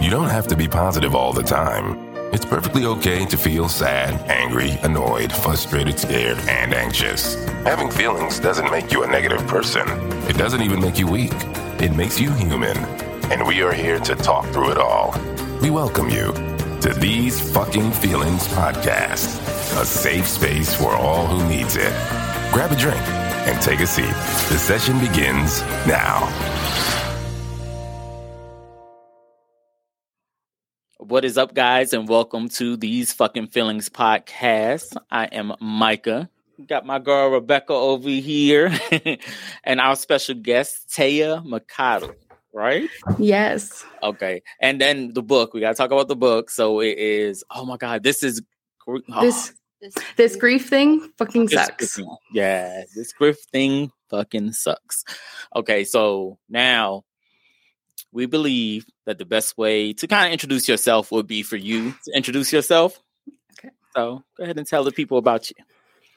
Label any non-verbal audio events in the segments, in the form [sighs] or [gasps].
You don't have to be positive all the time. It's perfectly okay to feel sad, angry, annoyed, frustrated, scared, and anxious. Having feelings doesn't make you a negative person. It doesn't even make you weak. It makes you human. And we are here to talk through it all. We welcome you to These Fucking Feelings Podcast, a safe space for all who needs it. Grab a drink and take a seat. The session begins now. What is up, guys, and welcome to These Fucking Feelings Podcast. I am Micah. Got my girl Rebecca over here, [laughs] and our special guest, Taya Mikado, right? Yes. Okay. And then the book. We got to talk about the book. So it is, oh my God, this is. Oh, This this grief thing fucking this sucks. grief- Yeah, this grief thing fucking sucks. Okay, so now we believe that the best way to kind of introduce yourself would be for you to introduce yourself. Okay. So go ahead and tell the people about you.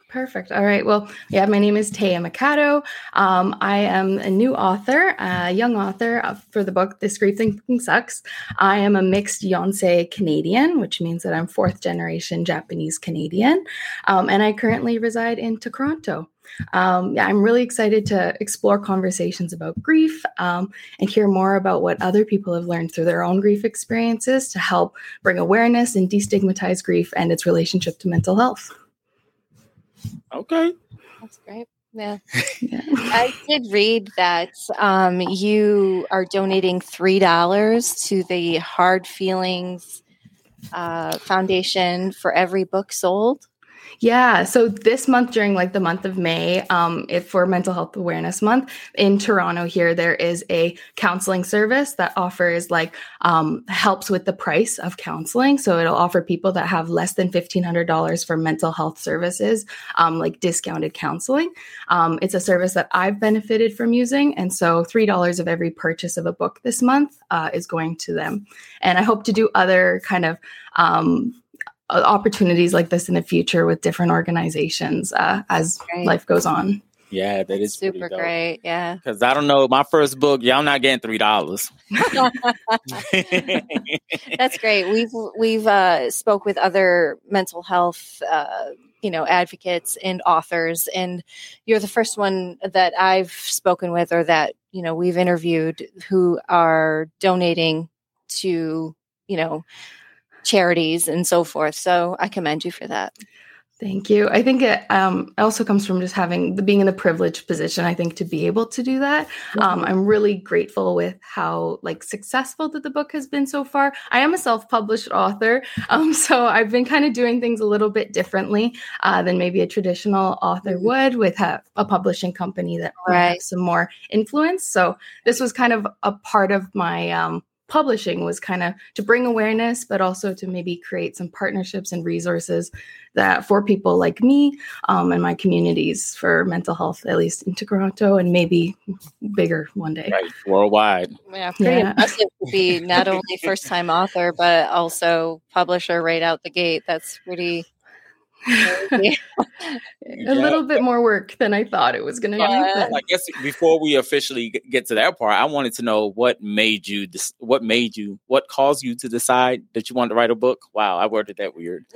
Perfect. All right. Well, yeah, my name is Taya Mikado. Um, I am a new author, a young author for the book This Grief Thing Sucks. I am a mixed Yonsei Canadian, which means that I'm fourth generation Japanese Canadian. Um, and I currently reside in Toronto. Um, yeah, I'm really excited to explore conversations about grief um, and hear more about what other people have learned through their own grief experiences to help bring awareness and destigmatize grief and its relationship to mental health. Okay. That's great. Yeah. Yeah. I did read that um, you are donating $3 to the Hard Feelings uh, Foundation for every book sold. Yeah. So this month, during like the month of May, um, if for Mental Health Awareness Month in Toronto, here there is a counseling service that offers like um, helps with the price of counseling. So it'll offer people that have less than fifteen hundred dollars for mental health services, um, like discounted counseling. Um, it's a service that I've benefited from using, and so three dollars of every purchase of a book this month uh, is going to them. And I hope to do other kind of um, opportunities like this in the future with different organizations uh, as Great. life goes on. Yeah, that is super great. Yeah. Because I don't know, my first book, y'all not getting three dollars. [laughs] That's great. We've we've uh, spoke with other mental health, uh, you know, advocates and authors, and you're the first one that I've spoken with, or that you know we've interviewed, who are donating to you know charities and so forth. So I commend you for that. Thank you. I think it um, also comes from just having the being in the privileged position. I think to be able to do that, um, I'm really grateful with how like successful that the book has been so far. I am a self-published author, [laughs] um, so I've been kind of doing things a little bit differently uh, than maybe a traditional author Mhm. would with a, a publishing company that Right. some more influence. So this was kind of a part of my um, publishing was kind of to bring awareness, but also to maybe create some partnerships and resources that for people like me um, and my communities for mental health, at least in Toronto and maybe bigger one day. right, worldwide. Yeah, pretty Yeah. impressive to be not only [laughs] first time author but also publisher right out the gate. That's pretty. Crazy. A little bit more work than I thought it was going to Yeah. be. I guess before we officially get to that part, I wanted to know what made you this, what made you, what caused you to decide that you wanted to write a book. Wow, I worded that weird. [laughs]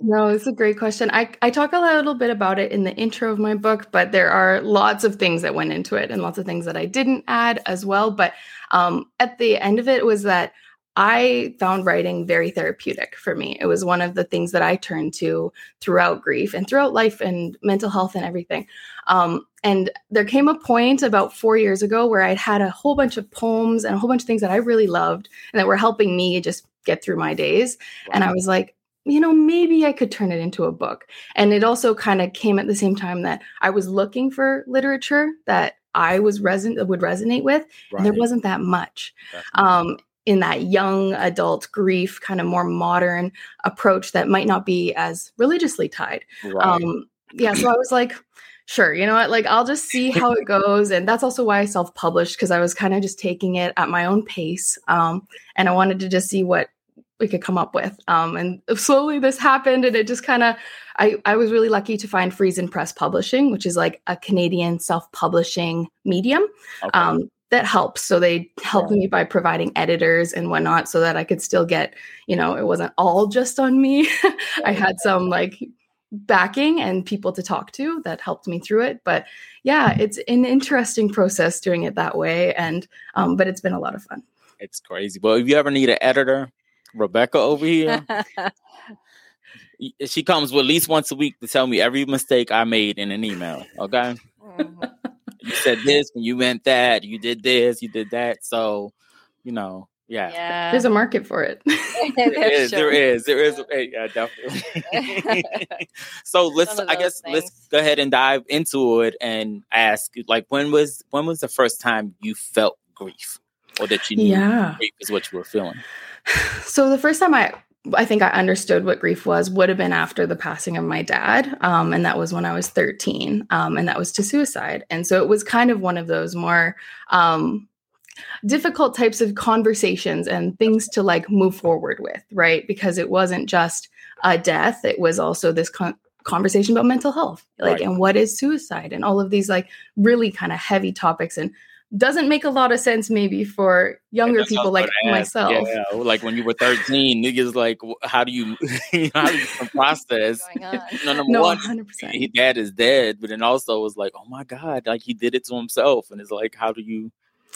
no, it's a great question. I, I talk a little bit about it in the intro of my book, but there are lots of things that went into it and lots of things that I didn't add as well. But um, at the end of it was that I found writing very therapeutic for me. It was one of the things that I turned to throughout grief and throughout life and mental health and everything. Um, and there came a point about four years ago where I'd had a whole bunch of poems and a whole bunch of things that I really loved and that were helping me just get through my days. And I was like, you know, maybe I could turn it into a book. And it also kind of came at the same time that I was looking for literature that I was reson- would resonate with, and there wasn't that much. Um, in that young adult grief, kind of more modern approach that might not be as religiously tied. Right. Um, yeah, so I was like, sure, you know what? Like, I'll just see how it goes. And that's also why I self published because I was kind of just taking it at my own pace. Um, and I wanted to just see what we could come up with. Um, and slowly this happened, and it just kind of, I, I was really lucky to find Friesen Press Publishing, which is like a Canadian self publishing medium. Okay. Um, that helps. So they helped me by providing editors and whatnot so that I could still get, you know, it wasn't all just on me. [laughs] I had some like backing and people to talk to that helped me through it. But yeah, it's an interesting process doing it that way. And, um, but it's been a lot of fun. It's crazy. Well, if you ever need an editor, Rebecca over here, [laughs] she comes with at least once a week to tell me every mistake I made in an email. Okay. You said this when you meant that, you did this, you did that. So, you know, yeah. yeah. There's a market for it. [laughs] there, is, there is, there is, yeah, definitely. [laughs] so [laughs] let's, I guess, things. let's go ahead and dive into it and ask, like, when was when was the first time you felt grief, or that you knew yeah. grief is what you were feeling? [sighs] So the first time I I think I understood what grief was would have been after the passing of my dad. Um, and that was when I was 13. Um, and that was to suicide. And so it was kind of one of those more um, difficult types of conversations and things to like move forward with, right? Because it wasn't just a death, it was also this con- conversation about mental health, like, right. and what is suicide and all of these like really kind of heavy topics. And doesn't make a lot of sense maybe for younger people like myself. Yeah, like when you were 13, niggas like, how do you, [laughs] how do you [laughs] process? no, number no, one, 100%. his dad is dead, but then also was like, oh my God, like he did it to himself. And it's like, how do you,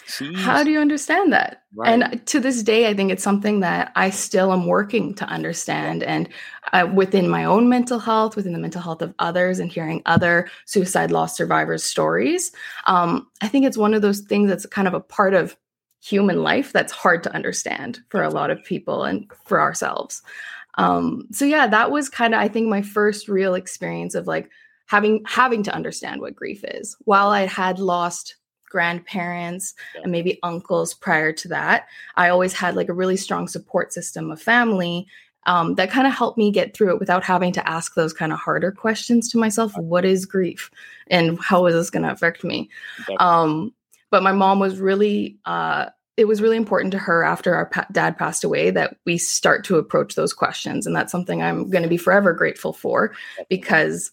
Jeez. How do you understand that? Right. And to this day, I think it's something that I still am working to understand. And uh, within my own mental health, within the mental health of others, and hearing other suicide loss survivors' stories, um, I think it's one of those things that's kind of a part of human life that's hard to understand for a lot of people and for ourselves. Um, so yeah, that was kind of I think my first real experience of like having having to understand what grief is. While I had lost grandparents yeah. and maybe uncles prior to that. I always had like a really strong support system of family um, that kind of helped me get through it without having to ask those kind of harder questions to myself what is grief? And how is this going to affect me? Um, but my mom was really uh, it was really important to her after our pa- dad passed away that we start to approach those questions and that's something i'm going to be forever grateful for because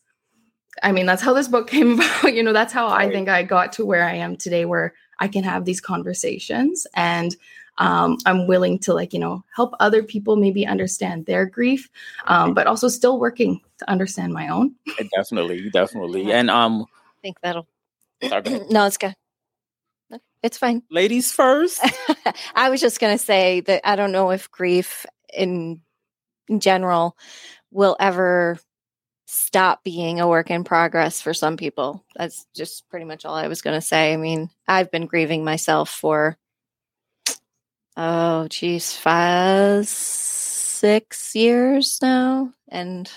I mean, that's how this book [laughs] came about. You know, that's how I think I got to where I am today, where I can have these conversations and um, I'm willing to, like, you know, help other people maybe understand their grief, um, but also still working to understand my own. definitely, definitely. And um, I think that'll. [clears throat] no, it's good. It's fine. [laughs] Ladies first. I was just going to say that I don't know if grief in, in general will ever stop being a work in progress for some people. That's just pretty much all I was going to say. I mean, I've been grieving myself for, oh, geez, five, six years now. And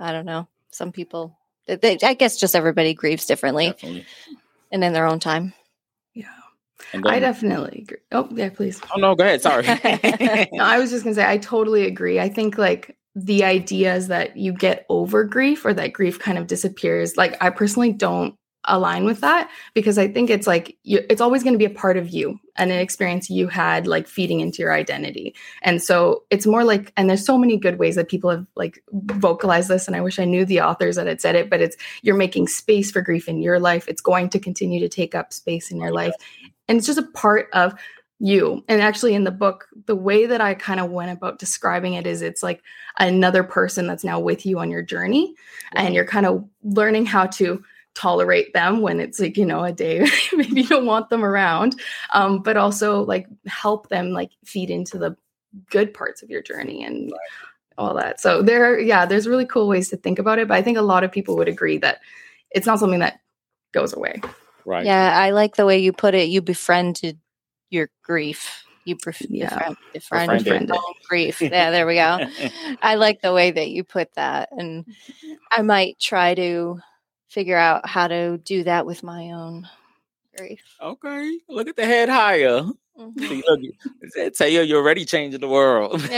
I don't know. Some people, they, I guess just everybody grieves differently Definitely. and in their own time. Yeah. Then, I definitely agree. Oh, yeah, please. Oh, no, go ahead. Sorry. [laughs] no, I was just going to say, I totally agree. I think like the ideas that you get over grief or that grief kind of disappears like i personally don't align with that because i think it's like you, it's always going to be a part of you and an experience you had like feeding into your identity. And so it's more like and there's so many good ways that people have like vocalized this and i wish i knew the authors that had said it but it's you're making space for grief in your life. It's going to continue to take up space in your oh, life. and it's just a part of you. And actually, in the book, the way that I kind of went about describing it is it's like another person that's now with you on your journey, and you're kind of learning how to tolerate them when it's like you know a day [laughs] maybe you don't want them around um, but also like help them like feed into the good parts of your journey and right. all that so there yeah there's really cool ways to think about it but i think a lot of people would agree that it's not something that goes away right yeah i like the way you put it you befriended your grief. You pref- yeah. befriend, befriend, oh, grief. [laughs] Yeah, there we go. I like the way that you put that, and [laughs] I might try to figure out how to do that with my own grief. Okay, look at the head higher. Mm-hmm. Tell you you're already changing the world. [laughs]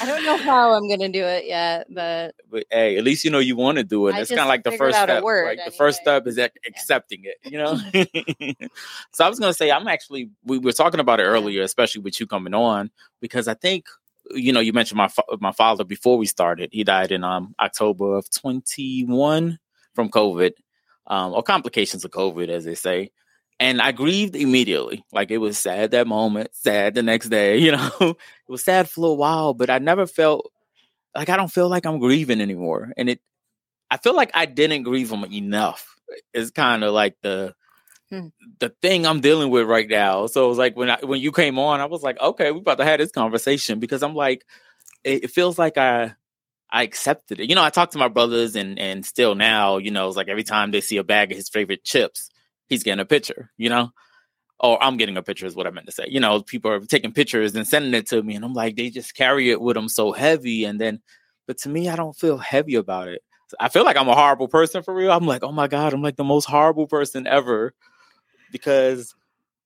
I don't know how I'm going to do it yet, but [laughs] but hey, at least you know you want to do it. That's kind of like the first step. Word, like anyway. the first step is accepting it. You know. [laughs] so I was going to say I'm actually we were talking about it earlier, especially with you coming on, because I think you know you mentioned my my father before we started. He died in um October of 21 from COVID, um, or complications of COVID, as they say. and I grieved immediately. Like it was sad that moment, sad the next day. [laughs] You know, it was sad for a while, but I never felt like I don't feel like I'm grieving anymore. And it, I feel like I didn't grieve him enough. It's kind of like the hmm. the thing I'm dealing with right now. So it was like when I when you came on, I was like, okay, we about to have this conversation because I'm like, it, it feels like I I accepted it. You know, I talk to my brothers and and still now, you know, it's like every time they see a bag of his favorite chips, he's getting a picture, you know? Or I'm getting a picture is what I meant to say. You know, people are taking pictures and sending it to me, and I'm like, they just carry it with them so heavy. And then, but to me, I don't feel heavy about it. I feel like I'm a horrible person for real. I'm like, oh my God, I'm like the most horrible person ever because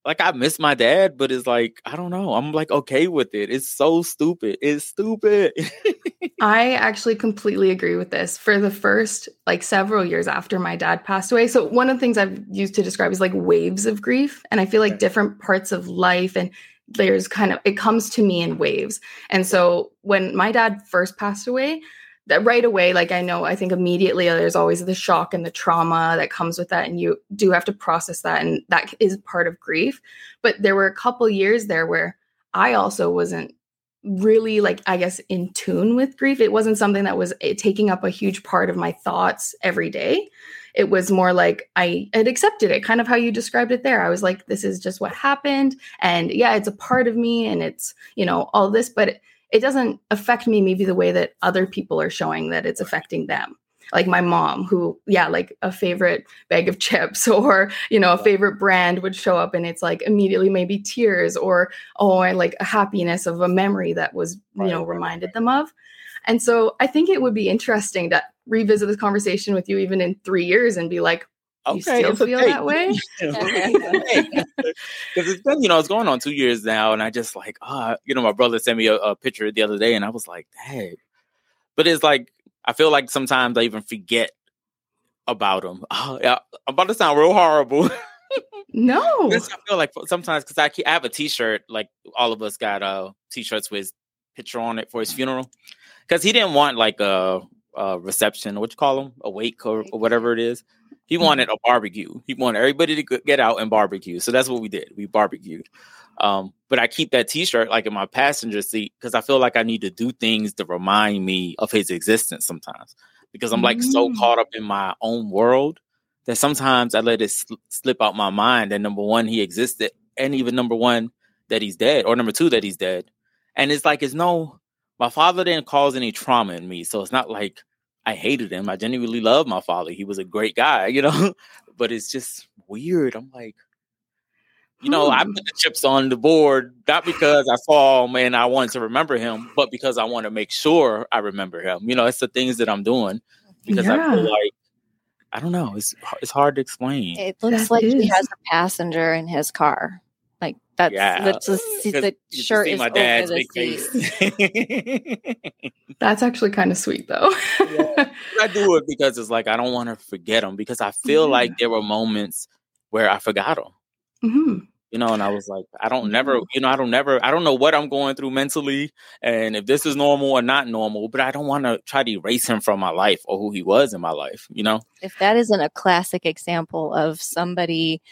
like I miss my dad, but it's like I don't know. I'm like okay with it. It's so stupid. It's stupid. [laughs] I actually completely agree with this. For the first like several years after my dad passed away, so one of the things I've used to describe is like waves of grief, and I feel like different parts of life and there's kind of it comes to me in waves. And so when my dad first passed away, that right away like i know i think immediately there's always the shock and the trauma that comes with that and you do have to process that and that is part of grief but there were a couple years there where i also wasn't really like i guess in tune with grief. It wasn't something that was eh, taking up a huge part of my thoughts every day. It was more like i had accepted it kind of how you described it there. I was like this is just what happened. And yeah it's a part of me and it's you know all this but it doesn't affect me maybe the way that other people are showing that it's affecting them like my mom who yeah like a favorite bag of chips [laughs] or you know a favorite brand would show up and it's like immediately maybe tears or oh I like a happiness of a memory that was you know reminded them of. And so i think it would be interesting to revisit this conversation with you even in three years and be like you still feel okay. that way? [laughs] [laughs] Because it's been, you know, it's going on two years now, and I just like, ah, uh, you know, my brother sent me a, a, picture the other day, and I was like, hey, but it's like I feel like sometimes I even forget about him. [laughs] Oh, yeah, I'm about to sound real horrible. [laughs] no, I feel like sometimes because I, I have a T-shirt, like all of us got uh T-shirts with his picture on it for his funeral, because he didn't want like a, a reception, what you call them, a wake or, or whatever it is. He mm-hmm. wanted a barbecue. He wanted everybody to get out and barbecue. So that's what we did. We barbecued. Um, but I keep that T-shirt like in my passenger seat because I feel like I need to do things to remind me of his existence sometimes. Because I'm like mm. so caught up in my own world that sometimes I let it sl- slip out my mind that number one he existed, and even number one that he's dead, or number two that he's dead. And it's like it's no, my father didn't cause any trauma in me, so it's not like I hated him. I genuinely loved my father. He was a great guy, you know. [laughs] but it's just weird. I'm like, you know, I hmm. put the chips on the board not because I saw him and I wanted to remember him, but because I want to make sure I remember him. You know, it's the things that I'm doing because yeah. I feel like I don't know. It's it's hard to explain. It looks that like is. he has a passenger in his car. Like that's yeah. let's just the shirt is my dad's over the seat. [laughs] that's actually kind of sweet though. yeah. I do [laughs] it because it's like I don't want to forget him because I feel like there were moments where I forgot him. Mm-hmm. You know, and I was like, I don't never, mm-hmm. you know, I don't never, I don't know what I'm going through mentally, and if this is normal or not normal, but I don't want to try to erase him from my life or who he was in my life. You know, if that isn't a classic example of somebody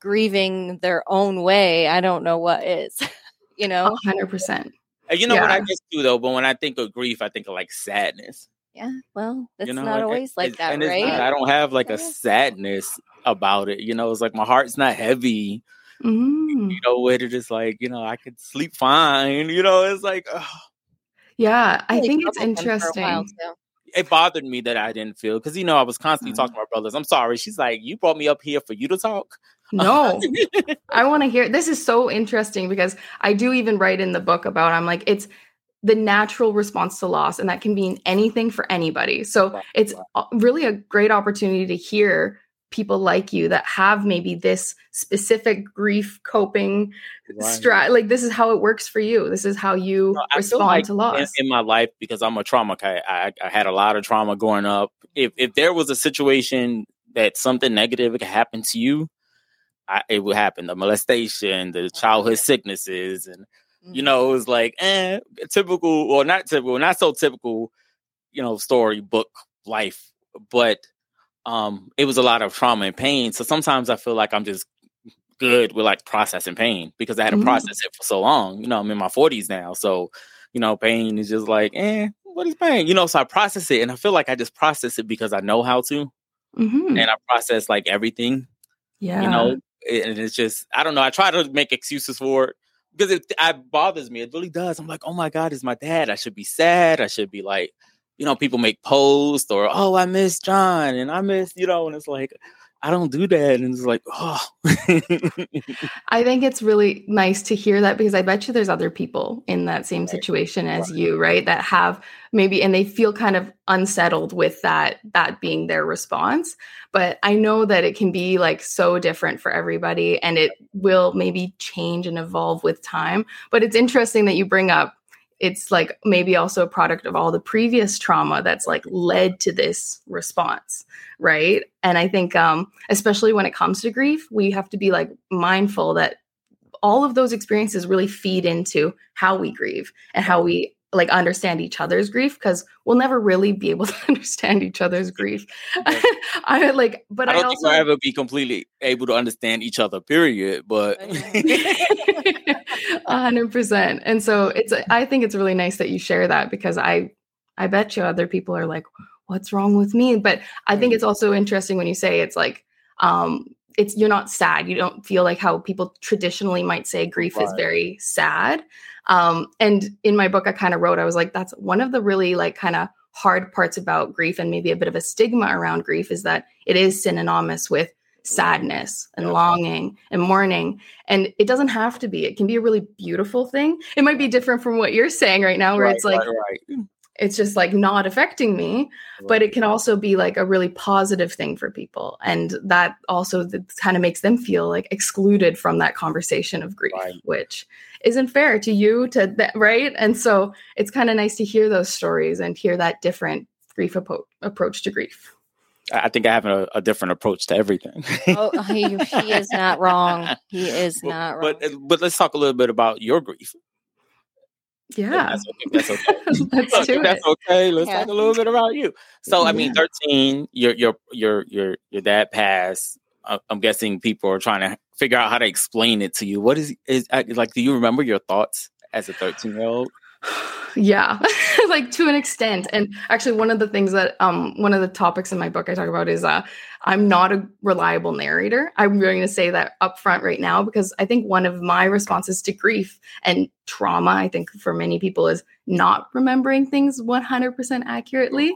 grieving their own way, I don't know what is. [laughs] you know, hundred percent. You know yeah. what I just do though, but when I think of grief, I think of like sadness. Yeah, well, it's you know, not like, always like that, right? Not, I don't have like a sadness about it. You know, it's like my heart's not heavy. Mm. You know, where it is like, you know, I could sleep fine. You know, it's like, oh. yeah, I, I think it's interesting it bothered me that I didn't feel because you know I was constantly mm-hmm. talking to my brothers. I'm sorry. She's like, you brought me up here for you to talk. No, [laughs] I want to hear. This is so interesting because I do even write in the book about. I'm like, it's the natural response to loss, and that can mean anything for anybody. So it's really a great opportunity to hear people like you that have maybe this specific grief coping right. strat like this is how it works for you. This is how you no, respond like to loss. in, in, my life because i'm a trauma guy I, I, had a lot of trauma growing up. If, if there was a situation that something negative could happen to you I, it would happen. The molestation the childhood sicknesses and you mm-hmm. know it was like eh, typical or not typical not so typical you know story book life. But um, it was a lot of trauma and pain. So sometimes I feel like I'm just good with like processing pain because I had to mm-hmm. process it for so long. You know, I'm in my 40s now. So, you know, pain is just like, eh, what is pain? You know, so I process it and I feel like I just process it because I know how to. Mm-hmm. And I process like everything. Yeah. You know, and it's just, I don't know. I try to make excuses for it because it, it bothers me. It really does. I'm like, oh my God, it's my dad. I should be sad. I should be like, you know, people make posts or, oh, I miss John and I miss, you know, and it's like, I don't do that. And it's like, oh. [laughs] I think it's really nice to hear that because I bet you there's other people in that same situation as right. you, right? That have maybe and they feel kind of unsettled with that that being their response. But I know that it can be like so different for everybody and it will maybe change and evolve with time. But it's interesting that you bring up it's like maybe also a product of all the previous trauma that's like led to this response right? And i think um especially when it comes to grief we have to be like mindful that all of those experiences really feed into how we grieve and how we like understand each other's grief because we'll never really be able [laughs] to understand each other's grief. [laughs] I like, but I, don't I also think we'll ever be completely able to understand each other. Period. But [laughs] hundred percent. And so it's. I think it's really nice that you share that because I, I bet you other people are like, "What's wrong with me?" But I think it's also interesting when you say it's like, um, it's you're not sad. You don't feel like how people traditionally might say grief right. is very sad. Um, and in my book, I kind of wrote, I was like, that's one of the really like kind of hard parts about grief and maybe a bit of a stigma around grief is that it is synonymous with sadness and yeah. longing and mourning. And it doesn't have to be. It can be a really beautiful thing. It might be different from what you're saying right now, where right, it's like, right, right it's just like not affecting me right. but it can also be like a really positive thing for people and that also kind of makes them feel like excluded from that conversation of grief right. which isn't fair to you to that right and so it's kind of nice to hear those stories and hear that different grief apo- approach to grief I think I have a, a different approach to everything. oh, he, he, is not wrong. He [laughs] is not wrong. But but let's talk a little bit about your grief. Yeah. That's okay. That's okay. [laughs] Let's do that's okay. Let's yeah. talk a little bit about you. So, I mean, 13, your your your your your dad passed. I'm guessing people are trying to figure out how to explain it to you. What is is uh, like? Do you remember your thoughts as a 13 year old? Yeah [laughs] like to an extent. And actually one of the things that um one of the topics in my book i talk about is uh i'm not a reliable narrator. I'm going to say that up front right now because i think one of my responses to grief and trauma i think for many people is not remembering things 100% accurately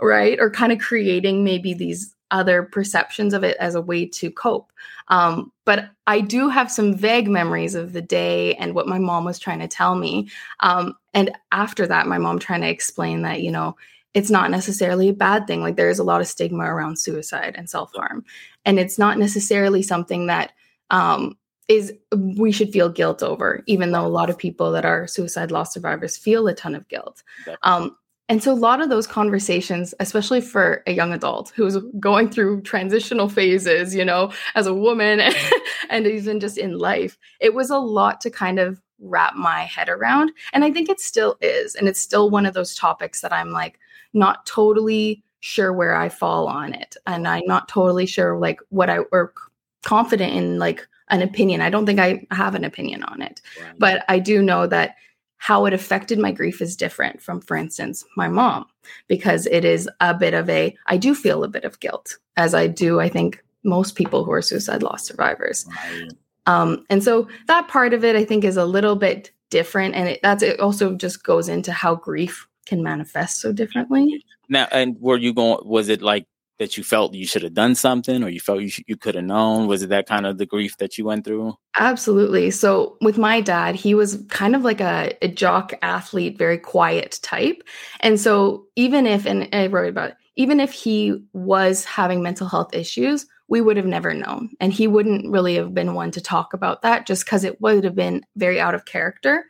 right. or kind of creating maybe these other perceptions of it as a way to cope um, but I do have some vague memories of the day and what my mom was trying to tell me. Um, and after that, my mom trying to explain that, you know, it's not necessarily a bad thing. Like there is a lot of stigma around suicide and self harm. And it's not necessarily something that um, is we should feel guilt over, even though a lot of people that are suicide loss survivors feel a ton of guilt. Um, and so a lot of those conversations, especially for a young adult who's going through transitional phases, you know, as a woman [laughs] and even just in life, it was a lot to kind of wrap my head around. And I think it still is. And it's still one of those topics that I'm like not totally sure where I fall on it. And I'm not totally sure like what I or confident in like an opinion. I don't think I have an opinion on it. Right. But I do know that how it affected my grief is different from, for instance, my mom, because it is a bit of a, I do feel a bit of guilt, as I do, I think, most people who are suicide loss survivors. Right. Um, and so that part of it, I think, is a little bit different. And it, that's, it also just goes into how grief can manifest so differently. Now, and were you going, was it like that you felt you should have done something or you felt you, sh- you could have known? Was it that kind of the grief that you went through? Absolutely. So, with my dad, he was kind of like a, a jock athlete, very quiet type. And so, even if, and I wrote about it, even if he was having mental health issues, we would have never known. And he wouldn't really have been one to talk about that just because it would have been very out of character.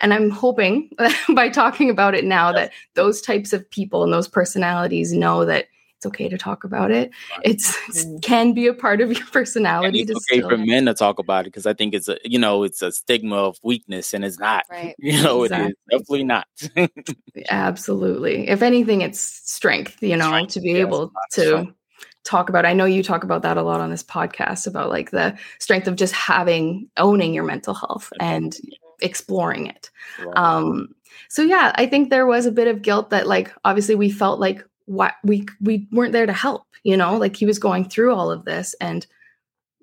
And I'm hoping [laughs] by talking about it now that those types of people and those personalities know that it's okay to talk about it. It's, it mm. can be a part of your [laughs] personality. And it's okay for men to talk about it because I think it's a you know it's a stigma of weakness and it's not. Right. [laughs] You know exactly. it is definitely not. Absolutely. If anything, it's strength. You know strength. to be yes, able to. talk about i know you talk about that a lot on this podcast about like the strength of just having owning your mental health and exploring it right. um so yeah i think there was a bit of guilt that like obviously we felt like what we we weren't there to help you know? Like he was going through all of this and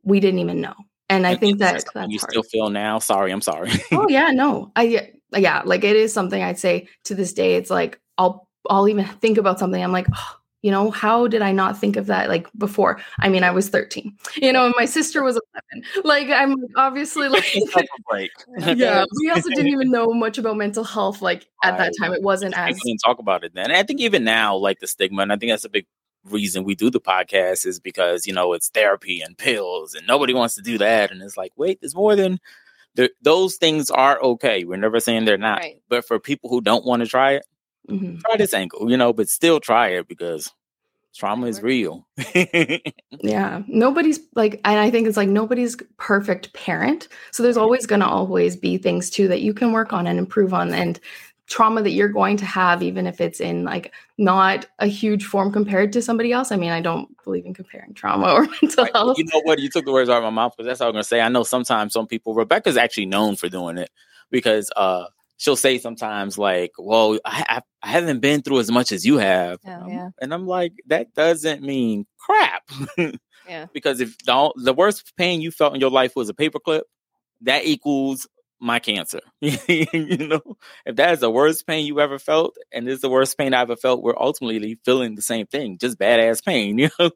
we didn't even know. And i think that that's you hard. still feel now? Sorry i'm sorry. Oh yeah [laughs] no. I yeah like it is something i'd say to this day it's like i'll i'll even think about something. I'm like oh, you know how did i not think of that like before? I mean i was 13 you know and my sister was 11 like i'm obviously like [laughs] yeah [laughs] we also didn't even know much about mental health like at that time. It wasn't as didn't talk about it then. And i think even now like the stigma and i think that's a big reason we do the podcast is because you know it's therapy and pills and nobody wants to do that. And it's like wait there's more than those things are okay. We're never saying they're not. Right. but for people who don't want to try it mm-hmm. try this angle, you know, but still try it because trauma is real. [laughs] yeah. Nobody's like, and I think it's like nobody's perfect parent. So there's always going to always be things too that you can work on and improve on. And trauma that you're going to have, even if it's in like not a huge form compared to somebody else. I mean, I don't believe in comparing trauma [laughs] or mental right. health. You know what? You took the words out of my mouth because that's what I'm going to say. I know sometimes some people, Rebecca's actually known for doing it because, uh, she'll say sometimes like, "Well, I, I, haven't been through as much as you have," oh, um, yeah. and I'm like, that doesn't mean crap. [laughs] yeah. Because if the, the worst pain you felt in your life was a paperclip, that equals my cancer. [laughs] you know, if that is the worst pain you ever felt, and this is the worst pain I ever felt, we're ultimately feeling the same thing, just badass pain. [laughs] You know,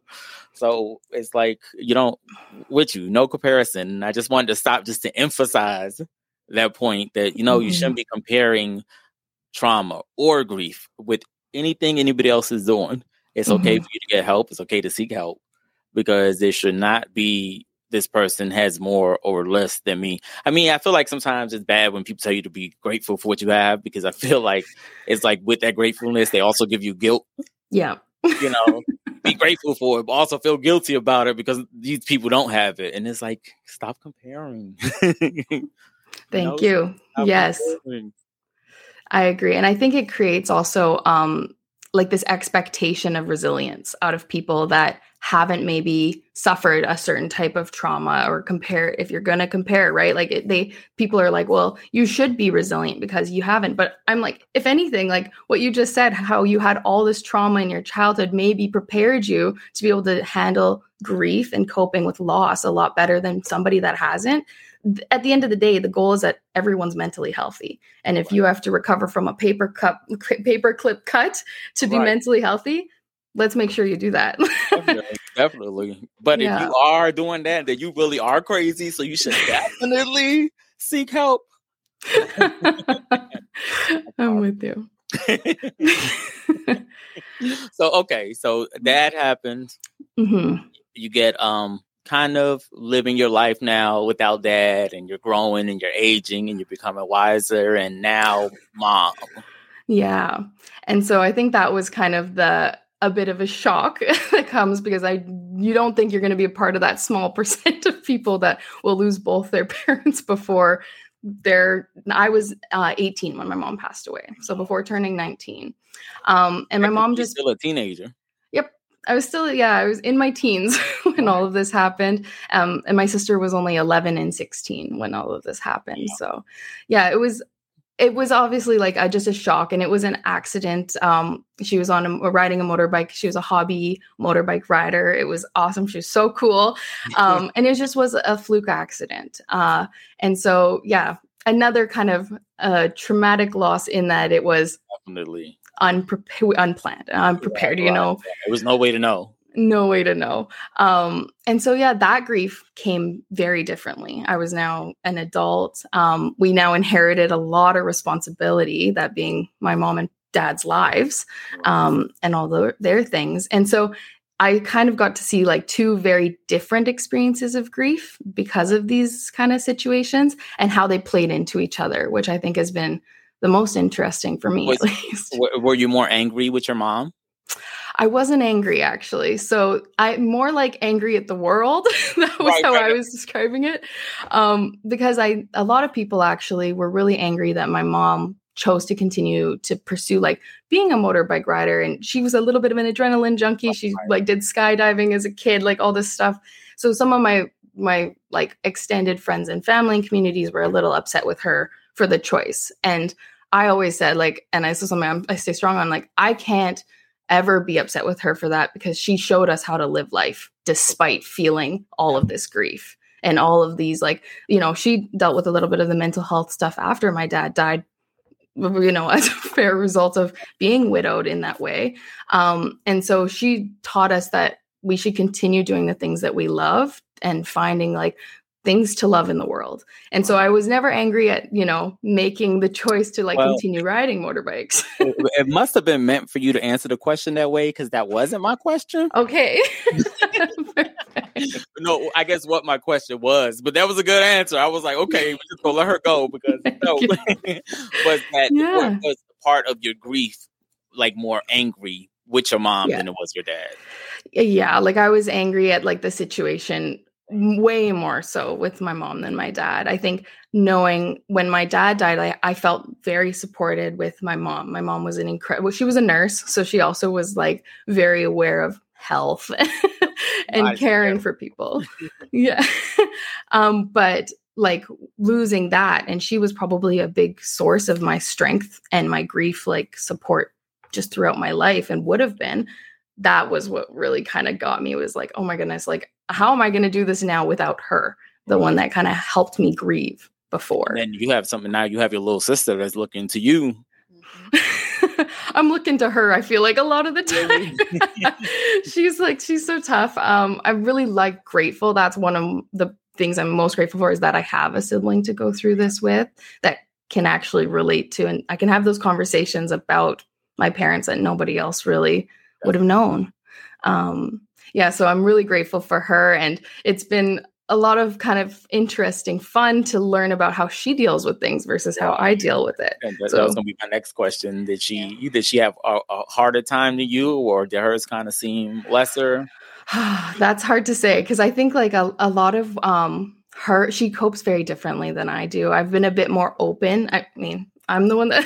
so it's like you don't with you, no comparison. I just wanted to stop just to emphasize that point that you know mm-hmm. you shouldn't be comparing trauma or grief with anything anybody else is doing. It's mm-hmm. okay for you to get help. It's okay to seek help because there should not be this person has more or less than me. I mean, I feel like sometimes it's bad when people tell you to be grateful for what you have because I feel like it's like with that gratefulness, they also give you guilt. Yeah. You know, be grateful for it, but also feel guilty about it because these people don't have it. And it's like, stop comparing. [laughs] Thank you. Yes. I agree. And I think it creates also um like this expectation of resilience out of people that haven't maybe suffered a certain type of trauma or compare if you're going to compare right like it, they people are like well you should be resilient because you haven't but i'm like if anything like what you just said how you had all this trauma in your childhood maybe prepared you to be able to handle grief and coping with loss a lot better than somebody that hasn't at the end of the day, the goal is that everyone's mentally healthy. And if you have to recover from a paper cup, [laughs] paper clip cut to be right. mentally healthy, let's make sure you do that. definitely, definitely. But yeah. if you are doing that, then you really are crazy. So you should definitely seek help. [laughs] I'm with you. [laughs] so okay, so that happened. Mm-hmm. You get um kind of living your life now without dad and you're growing and you're aging and you're becoming wiser and now mom. Yeah. And so i think that was kind of the a bit of a shock [laughs] that comes because i you don't think you're going to be a part of that small [laughs] percent of people that will lose both their [laughs] parents before they're i was uh, 18 when my mom passed away. So before turning 19 um and my mom just still a teenager I was still, yeah, I was in my teens [laughs] when all of this happened. Um, and my sister was only 11 and 16 when all of this happened. So, yeah, it was, it was obviously like a, just a shock and it was an accident. Um, she was on a, riding a motorbike. She was a hobby motorbike rider. It was awesome. She was so cool. Um, [laughs] and it just was a fluke accident. Uh, and so, yeah, another kind of uh, traumatic loss in that it was definitely unprepared, unplanned, unprepared. Yeah, you know, there was no way to know. No way to know. Um, and so yeah, that grief came very differently. I was now an adult. Um, we now inherited a lot of responsibility, that being my mom and dad's lives, um, and all the, their things. And so I kind of got to see like two very different experiences of grief because of these kind of situations and how they played into each other, which I think has been the most interesting for me Was, at least. Were you more angry with your mom? I wasn't angry actually. So I more like angry at the world. [laughs] that was right, how right. I was describing it. Um, because I a lot of people actually were really angry that my mom chose to continue to pursue like being a motorbike rider and she was a little bit of an adrenaline junkie she like did skydiving as a kid like all this stuff so some of my my like extended friends and family and communities were a little upset with her for the choice. And i always said like and this is something i stay strong on like i can't ever be upset with her for that because she showed us how to live life despite feeling all of this grief and all of these like you know she dealt with a little bit of the mental health stuff after my dad died you know [laughs] as a fair result of being widowed in that way. Um, and so she taught us that we should continue doing the things that we love and finding like things to love in the world. And so I was never angry at, you know, making the choice to like well, continue riding motorbikes. [laughs] it must have been meant for you to answer the question that way because that wasn't my question. Okay. [laughs] no, I guess what my question was, but that was a good answer. I was like, okay, we're just gonna let her go because [laughs] no, was that yeah. was part of your grief like more angry with your mom yeah. than it was your dad? Yeah, like I was angry at like the situation way more so with my mom than my dad. I think knowing when my dad died, I, I felt very supported with my mom. My mom was an incredible, well, she was a nurse. So she also was like very aware of health [laughs] and nice. caring for people. [laughs] [laughs] yeah. um, but like losing that, and she was probably a big source of my strength and my grief, like support just throughout my life and would have been that was what really kind of got me was like oh my goodness like how am i going to do this now without her? The one that kind of helped me grieve before. And you have something now you have your little sister that's looking to you. [laughs] I'm looking to her i feel like a lot of the time. [laughs] She's like she's so tough. Um i'm really like grateful. That's one of the things i'm most grateful for is that i have a sibling to go through this with that can actually relate to and i can have those conversations about my parents that nobody else really would have known. Um, yeah, so I'm really grateful for her. And it's been a lot of kind of interesting fun to learn about how she deals with things versus how I deal with it. And that, so, that was gonna be my next question. Did she did she have a, a, harder time than you or did hers kind of seem lesser? [sighs] That's hard to say because I think like a, a lot of um her she copes very differently than I do. I've been a bit more open. I mean, I'm the one that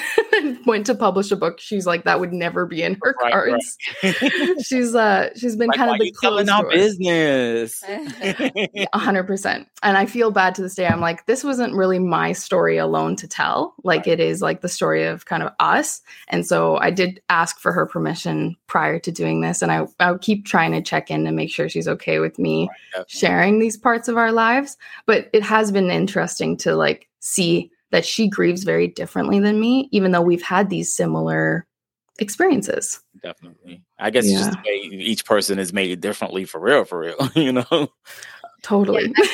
[laughs] went to publish a book. She's like, that would never be in her right, cards. Right. [laughs] she's uh she's been like, kind of the telling our business. [laughs] hundred percent. And I feel bad to this day. I'm like, this wasn't really my story alone to tell. Like right. it is like the story of kind of us. And so I did ask for her permission prior to doing this. And I I would keep trying to check in to make sure she's okay with me sharing these parts of our lives. But it has been interesting to like see that she grieves very differently than me, even though we've had these similar experiences. Definitely. I guess yeah. just the way each person is made differently for real, for real, [laughs] you know? Totally. Yeah,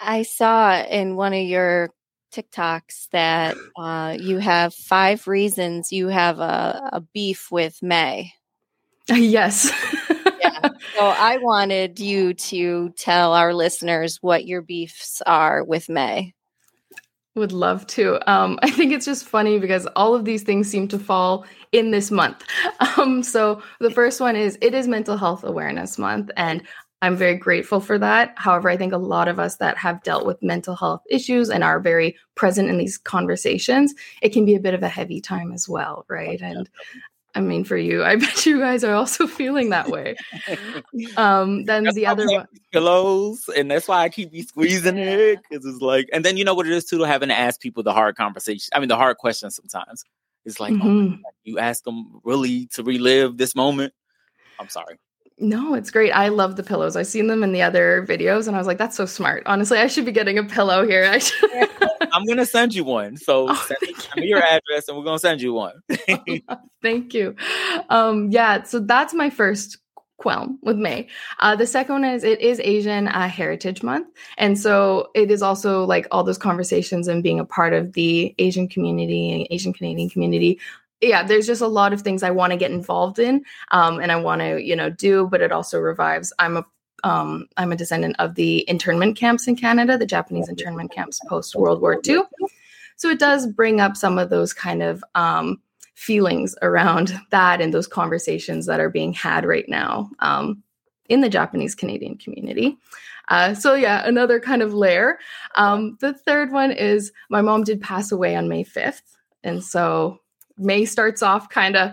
I, I, saw in one of your TikToks that uh, you have five reasons you have a, a beef with May. [laughs] Yes. yeah. So I wanted you to tell our listeners what your beefs are with May. Would love to. Um, [laughs] I think it's just funny because all of these things seem to fall in this month. [laughs] Um, so the first one is it is Mental Health Awareness Month, and I'm very grateful for that. However, I think a lot of us that have dealt with mental health issues and are very present in these conversations, it can be a bit of a heavy time as well, right? And I mean, for you, I [laughs] bet you guys are also feeling that way. [laughs] Um, then that's the other one, pillows, and that's why I keep me squeezing it because it's like, and then you know what it is too, having to ask people the hard conversation. I mean, the hard questions sometimes. It's like, oh mm-hmm. oh, you ask them really to relive this moment. I'm sorry. No, it's great. I love the pillows. I've seen them in the other videos and I was like, that's so smart. Honestly, I should be getting a pillow here. [laughs] I should. I'm going to send you one. So oh, send me your address and we're going to send you one. [laughs] thank you. Um, yeah, so that's my first qualm with May. Uh, the second one is it is Asian uh, Heritage Month. And so it is also like all those conversations and being a part of the Asian community, and Asian Canadian community yeah, there's just a lot of things I want to get involved in, um, and I want to, you know, do. But it also revives. I'm a um, I'm a descendant of the internment camps in Canada, the Japanese internment camps post World War II. So it does bring up some of those kind of um, feelings around [laughs] that and those conversations that are being had right now um, in the Japanese Canadian community. Uh, so yeah, another kind of layer. Um, the third one is my mom did pass away on May 5th. And so May starts off kind of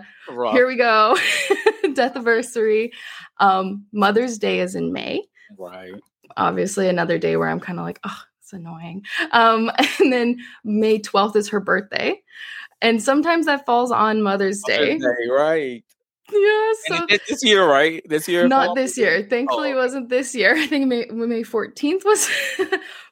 here we go. [laughs] Death anniversary. Um, Mother's Day is in May. Right. Obviously, another day where I'm kind of like, oh, it's annoying. Um, [laughs] and then May 12th is her birthday. And sometimes that falls on Mother's Day. Mother's Day, right. Yeah, so this year, right? This year, not fall? this year. Thankfully, it wasn't this year. [laughs] I think May, May 14th was.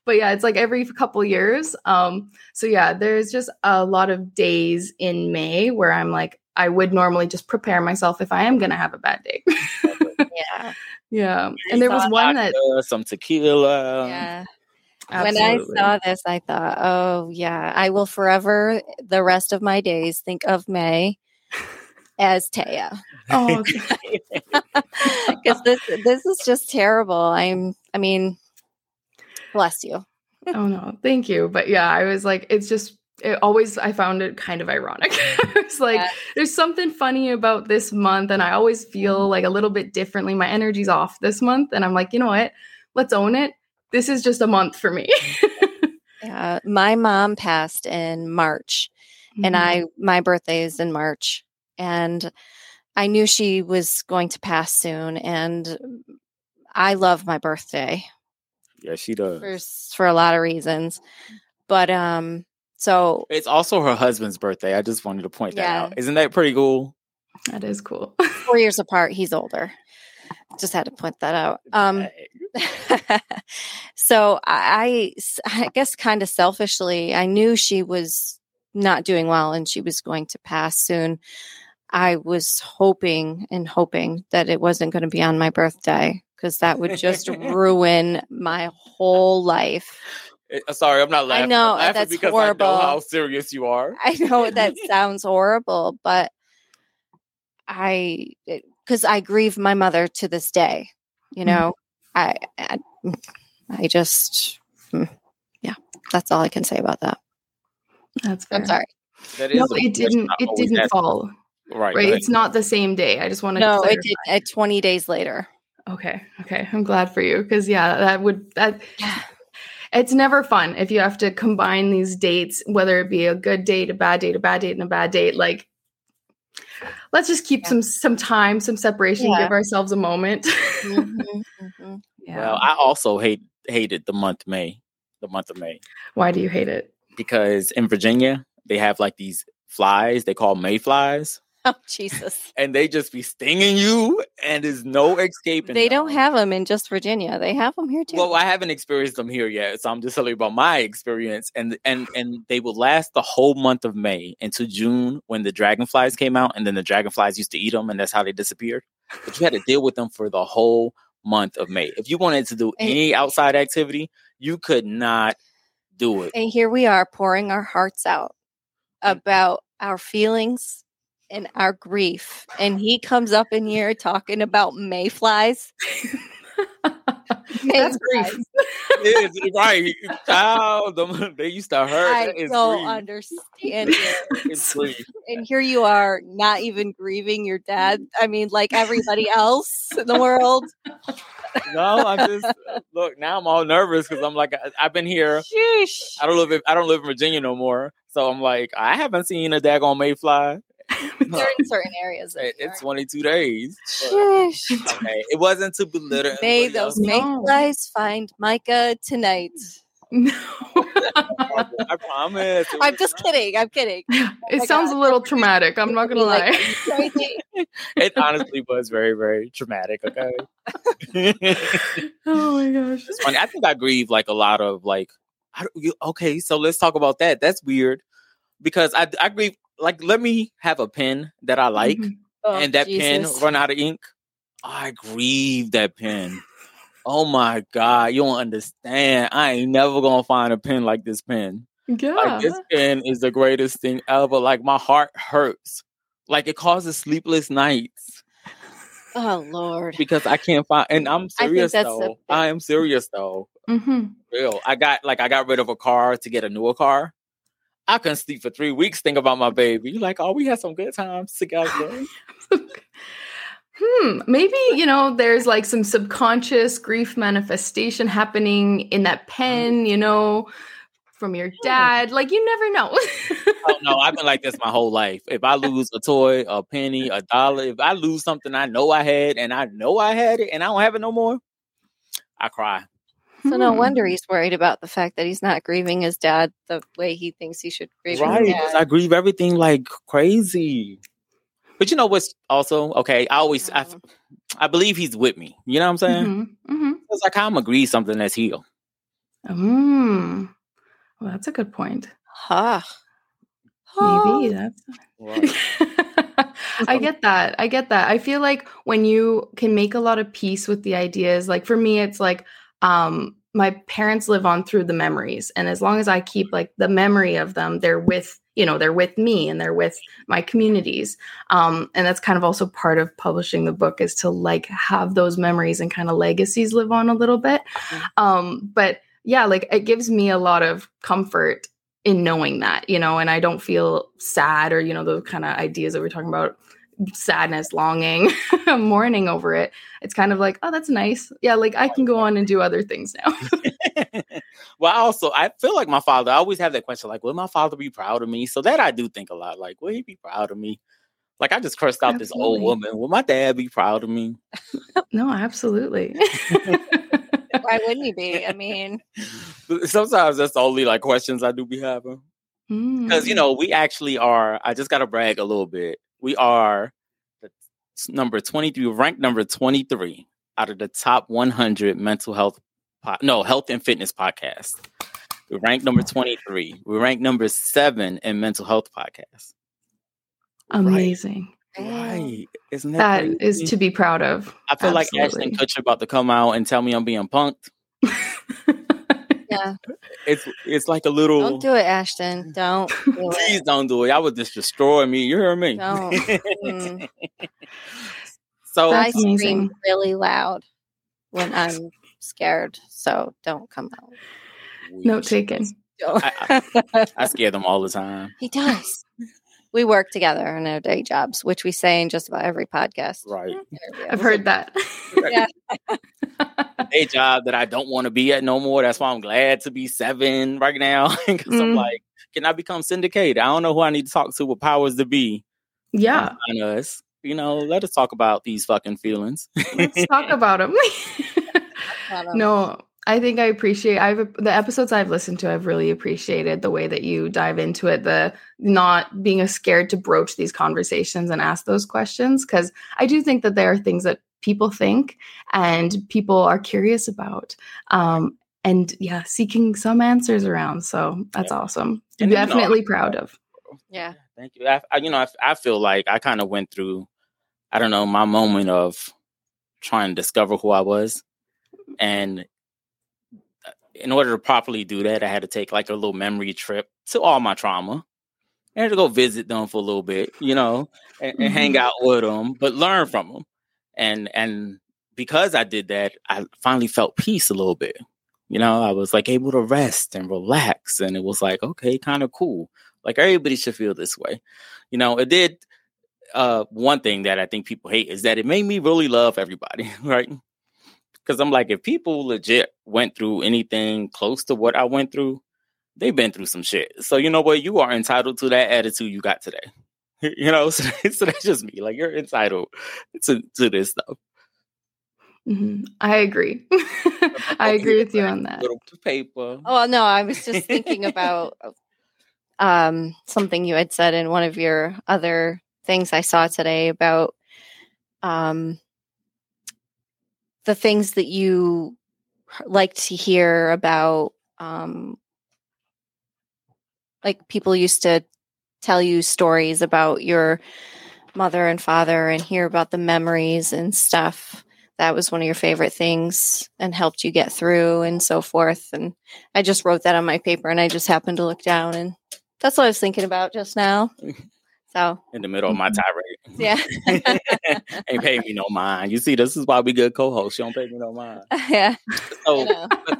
But yeah, it's like every couple years. Um, so yeah, there's just a lot of days in May where I'm like, I would normally just prepare myself if I am gonna have a bad day. [laughs] Yeah. [laughs] yeah, and there was saw one that Vodka, some tequila. yeah. When. I saw this, I thought, oh, yeah, I will forever, the rest of my days, think of May [laughs] as Taya. oh, okay. Because this, this is just terrible. I'm, I mean, bless you. oh no, thank you. But yeah, I was like, it's just it always I found it kind of ironic. [laughs] it's like Yeah. there's something funny about this month, and I always feel like a little bit differently. My energy's off this month, and I'm like, you know what? Let's own it. This is just a month for me. [laughs] Yeah. My mom passed in March. and Mm-hmm. I my birthday is in March and I knew she was going to pass soon and I love my birthday Yeah, she does. for for a lot of reasons. But um so It's also her husband's birthday. I just wanted to point that Yeah. out. Isn't that pretty cool? that is cool. 4 [laughs] years apart, he's older. Just had to point that out. Um [laughs] so I, I guess kind of selfishly, I knew she was not doing well and she was going to pass soon. I was hoping and hoping that it wasn't going to be on my birthday because that would just [laughs] ruin my whole life. Eh, sorry, I'm not laughing. know, I'm laughing that's because I horrible. know how serious you are. I know that [laughs] sounds horrible, but I, because I grieve my mother to this day, you Mhm. know, I, I, I just, mm, yeah, that's all I can say about that. That's fair. I'm sorry. That is No, it didn't. It didn't fall. Right. Right. go It's not the same day. I just wanted No, to it did uh, 20 days later. Okay. Okay. I'm glad for you because yeah, that would that yeah. it's never fun if you have to combine these dates, whether it be a good date, a bad date, a bad date, and a bad date. Like, let's just keep Yeah. some some time, some separation, Yeah. give ourselves a moment. Mhm, [laughs] mhm. yeah. Well, I also hate hated the month May, the month of May, Why do you hate it? because in Virginia they have like these flies they call mayflies, [laughs] Oh, Jesus. and they just be stinging you, and there's no escaping. They don't have them in just Virginia. They have them here too. Well, I haven't experienced them here yet, so I'm just telling you about my experience. And and and they will last the whole month of May into June when the dragonflies came out, and then the dragonflies used to eat them, and that's how they disappeared. But you had to deal with them for the whole month of May. If you wanted to do any outside activity, you could not do it. and here we are pouring our hearts out mm. about our feelings and our grief. And he comes up in here talking about mayflies. [laughs] That's grief. It is, [laughs] right, child, them, they used to hurt. I That is don't grief. understand it. It's grief. And here you are, not even grieving your dad. I mean, like everybody else in the world. No, I'm just uh, look now. I'm all nervous because I'm like I, I've been here. Sheesh. I don't live. In, I don't live in Virginia no more. So I'm like, I haven't seen a daggone mayfly. [laughs] They're in certain areas. It- It's 22 days. But, okay, [laughs] it wasn't to belittle. May those else. No. mayflies find Micah tonight. [laughs] No. I promise. I'm just not. kidding. I'm kidding. it sounds God. a little traumatic. I'm not gonna lie. are you crazy? It honestly was very, very traumatic. Okay. oh my gosh. It's funny. I think I grieve like a lot of like. I don't, you, okay, so let's talk about that. That's weird because I I grieve like let me have a pen that I like. Mhm. Oh, and that Jesus. pen run out of ink, I grieve that pen. Oh my god, you don't understand. I ain't never gonna find a pen like this pen. Yeah. Like this pen is the greatest thing ever. Like my heart hurts. Like it causes sleepless nights Oh Lord. because I can't find. And I'm I serious that's though. I am serious though. hmm Real. I got like I got rid of a car to get a newer car. I couldn't sleep for three weeks thinking about my baby. You're Like, oh, we had some good times together. [laughs] hmm. Maybe, you know, there's like some subconscious grief manifestation happening in that pen, you know, from your dad. Like you never know. oh no, I've been like this my whole life. If I lose a toy, a penny, a dollar, if I lose something I know I had and I know I had it and I don't have it no more, I cry. So no Hmm. wonder he's worried about the fact that he's not grieving his dad the way he thinks he should grieve Right. his 'cause dad. I grieve everything like crazy. But you know what's also okay? I always I, Mhm. I believe he's with me. You know what I'm saying? Mhm, mhm. It's like I'm agree something that's healed. Mm. Well, that's a good point. Huh. Maybe that's. Right. [laughs] I get that. I get that. I feel like when you can make a lot of peace with the ideas, like for me, it's like um my parents live on through the memories. And as long as I keep like the memory of them, they're with, you know, they're with me and they're with my communities. Um, and that's kind of also part of publishing the book is to like have those memories and kind of legacies live on a little bit. Mhm. Um, but yeah, like it gives me a lot of comfort in knowing that, you know, and I don't feel sad or, you know, those kind of ideas that we're talking about sadness, longing, [laughs] mourning over it. It's kind of like, oh, that's nice. Yeah, like I can go on and do other things now. [laughs] well, I also I feel like my father. I always have that question, like, will my father be proud of me? So that I do think a lot. Like, will he be proud of me? Like I just cursed out this old woman. Will my dad be proud of me? [laughs] no, absolutely. Why wouldn't he be? I mean, Sometimes that's the only like questions I do be having. Because you Mm. know, we actually are. I just gotta brag a little bit. We are the number twenty-three, ranked number twenty-three out of the top one hundred mental health, po- no health and fitness podcasts. We ranked number twenty-three. We ranked number seven in mental health podcasts. amazing. Right? Isn't that That is to be proud of. I feel like Absolutely. Ashton Kutcher about to come out and tell me I'm being punked. [laughs] yeah. It's it's like a little. Don't do it, Ashton. Don't do [laughs] Please it. don't do it. I would just destroy me. You hear me? Don't. Mm. [laughs] so I scream amazing. really loud when I'm scared, so don't come out. Note taken. Don't. I- I scare them all the time. he does. We work together in our day jobs, which we say in just about every podcast. Right. interview. I've heard that. Yeah. [laughs] A job that I don't want to be at no more. That's why I'm glad to be seven right now. [laughs] Because I'm Mm. like, can I become syndicated? I don't know who I need to talk to with powers to be yeah. on us. You know, let us talk about these fucking feelings. Let's talk [laughs] about them. No, I think I appreciate I've the episodes I've listened to, I've really appreciated the way that you dive into it, the not being scared to broach these conversations and ask those questions. Cause I do think that there are things that people think and people are curious about. Um, and yeah, seeking some answers around. So that's awesome. And, you know, Definitely proud of. Yeah. Thank you. I, I you know, I, I feel like I kind of went through, I don't know, my moment of trying to discover who I was, and in order to properly do that, I had to take like a little memory trip to all my trauma. I had to go visit them for a little bit, you know, and, and hang Mhm. out with them, but learn from them. And and because I did that, I finally felt peace a little bit. You know, I was like able to rest and relax, and it was like okay, kind of cool. Like everybody should feel this way. You know, it did. Uh, one thing that I think people hate is that it made me really love everybody, [laughs] right? Because I'm like, if people legit went through anything close to what I went through, they've been through some shit. So you know what? You are entitled to that attitude you got today. [laughs] You know, so, [laughs] so that's just me. Like you're entitled to to this stuff. Mhm. I agree. [laughs] I agree with you on that. Little paper. Oh well, no, I was just thinking about um, something you had said in one of your other things I saw today about um, the things that you like to hear about. Um, like people used to tell you stories about your mother and father and hear about the memories and stuff that was one of your favorite things and helped you get through and so forth and i just wrote that on my paper and i just happened to look down and that's what i was thinking about just now [laughs] so in the middle of my [laughs] tirade. yeah [laughs] [laughs] Ain't pay me no mind. You see, this is why we good co-hosts. You don't pay me no mind. yeah So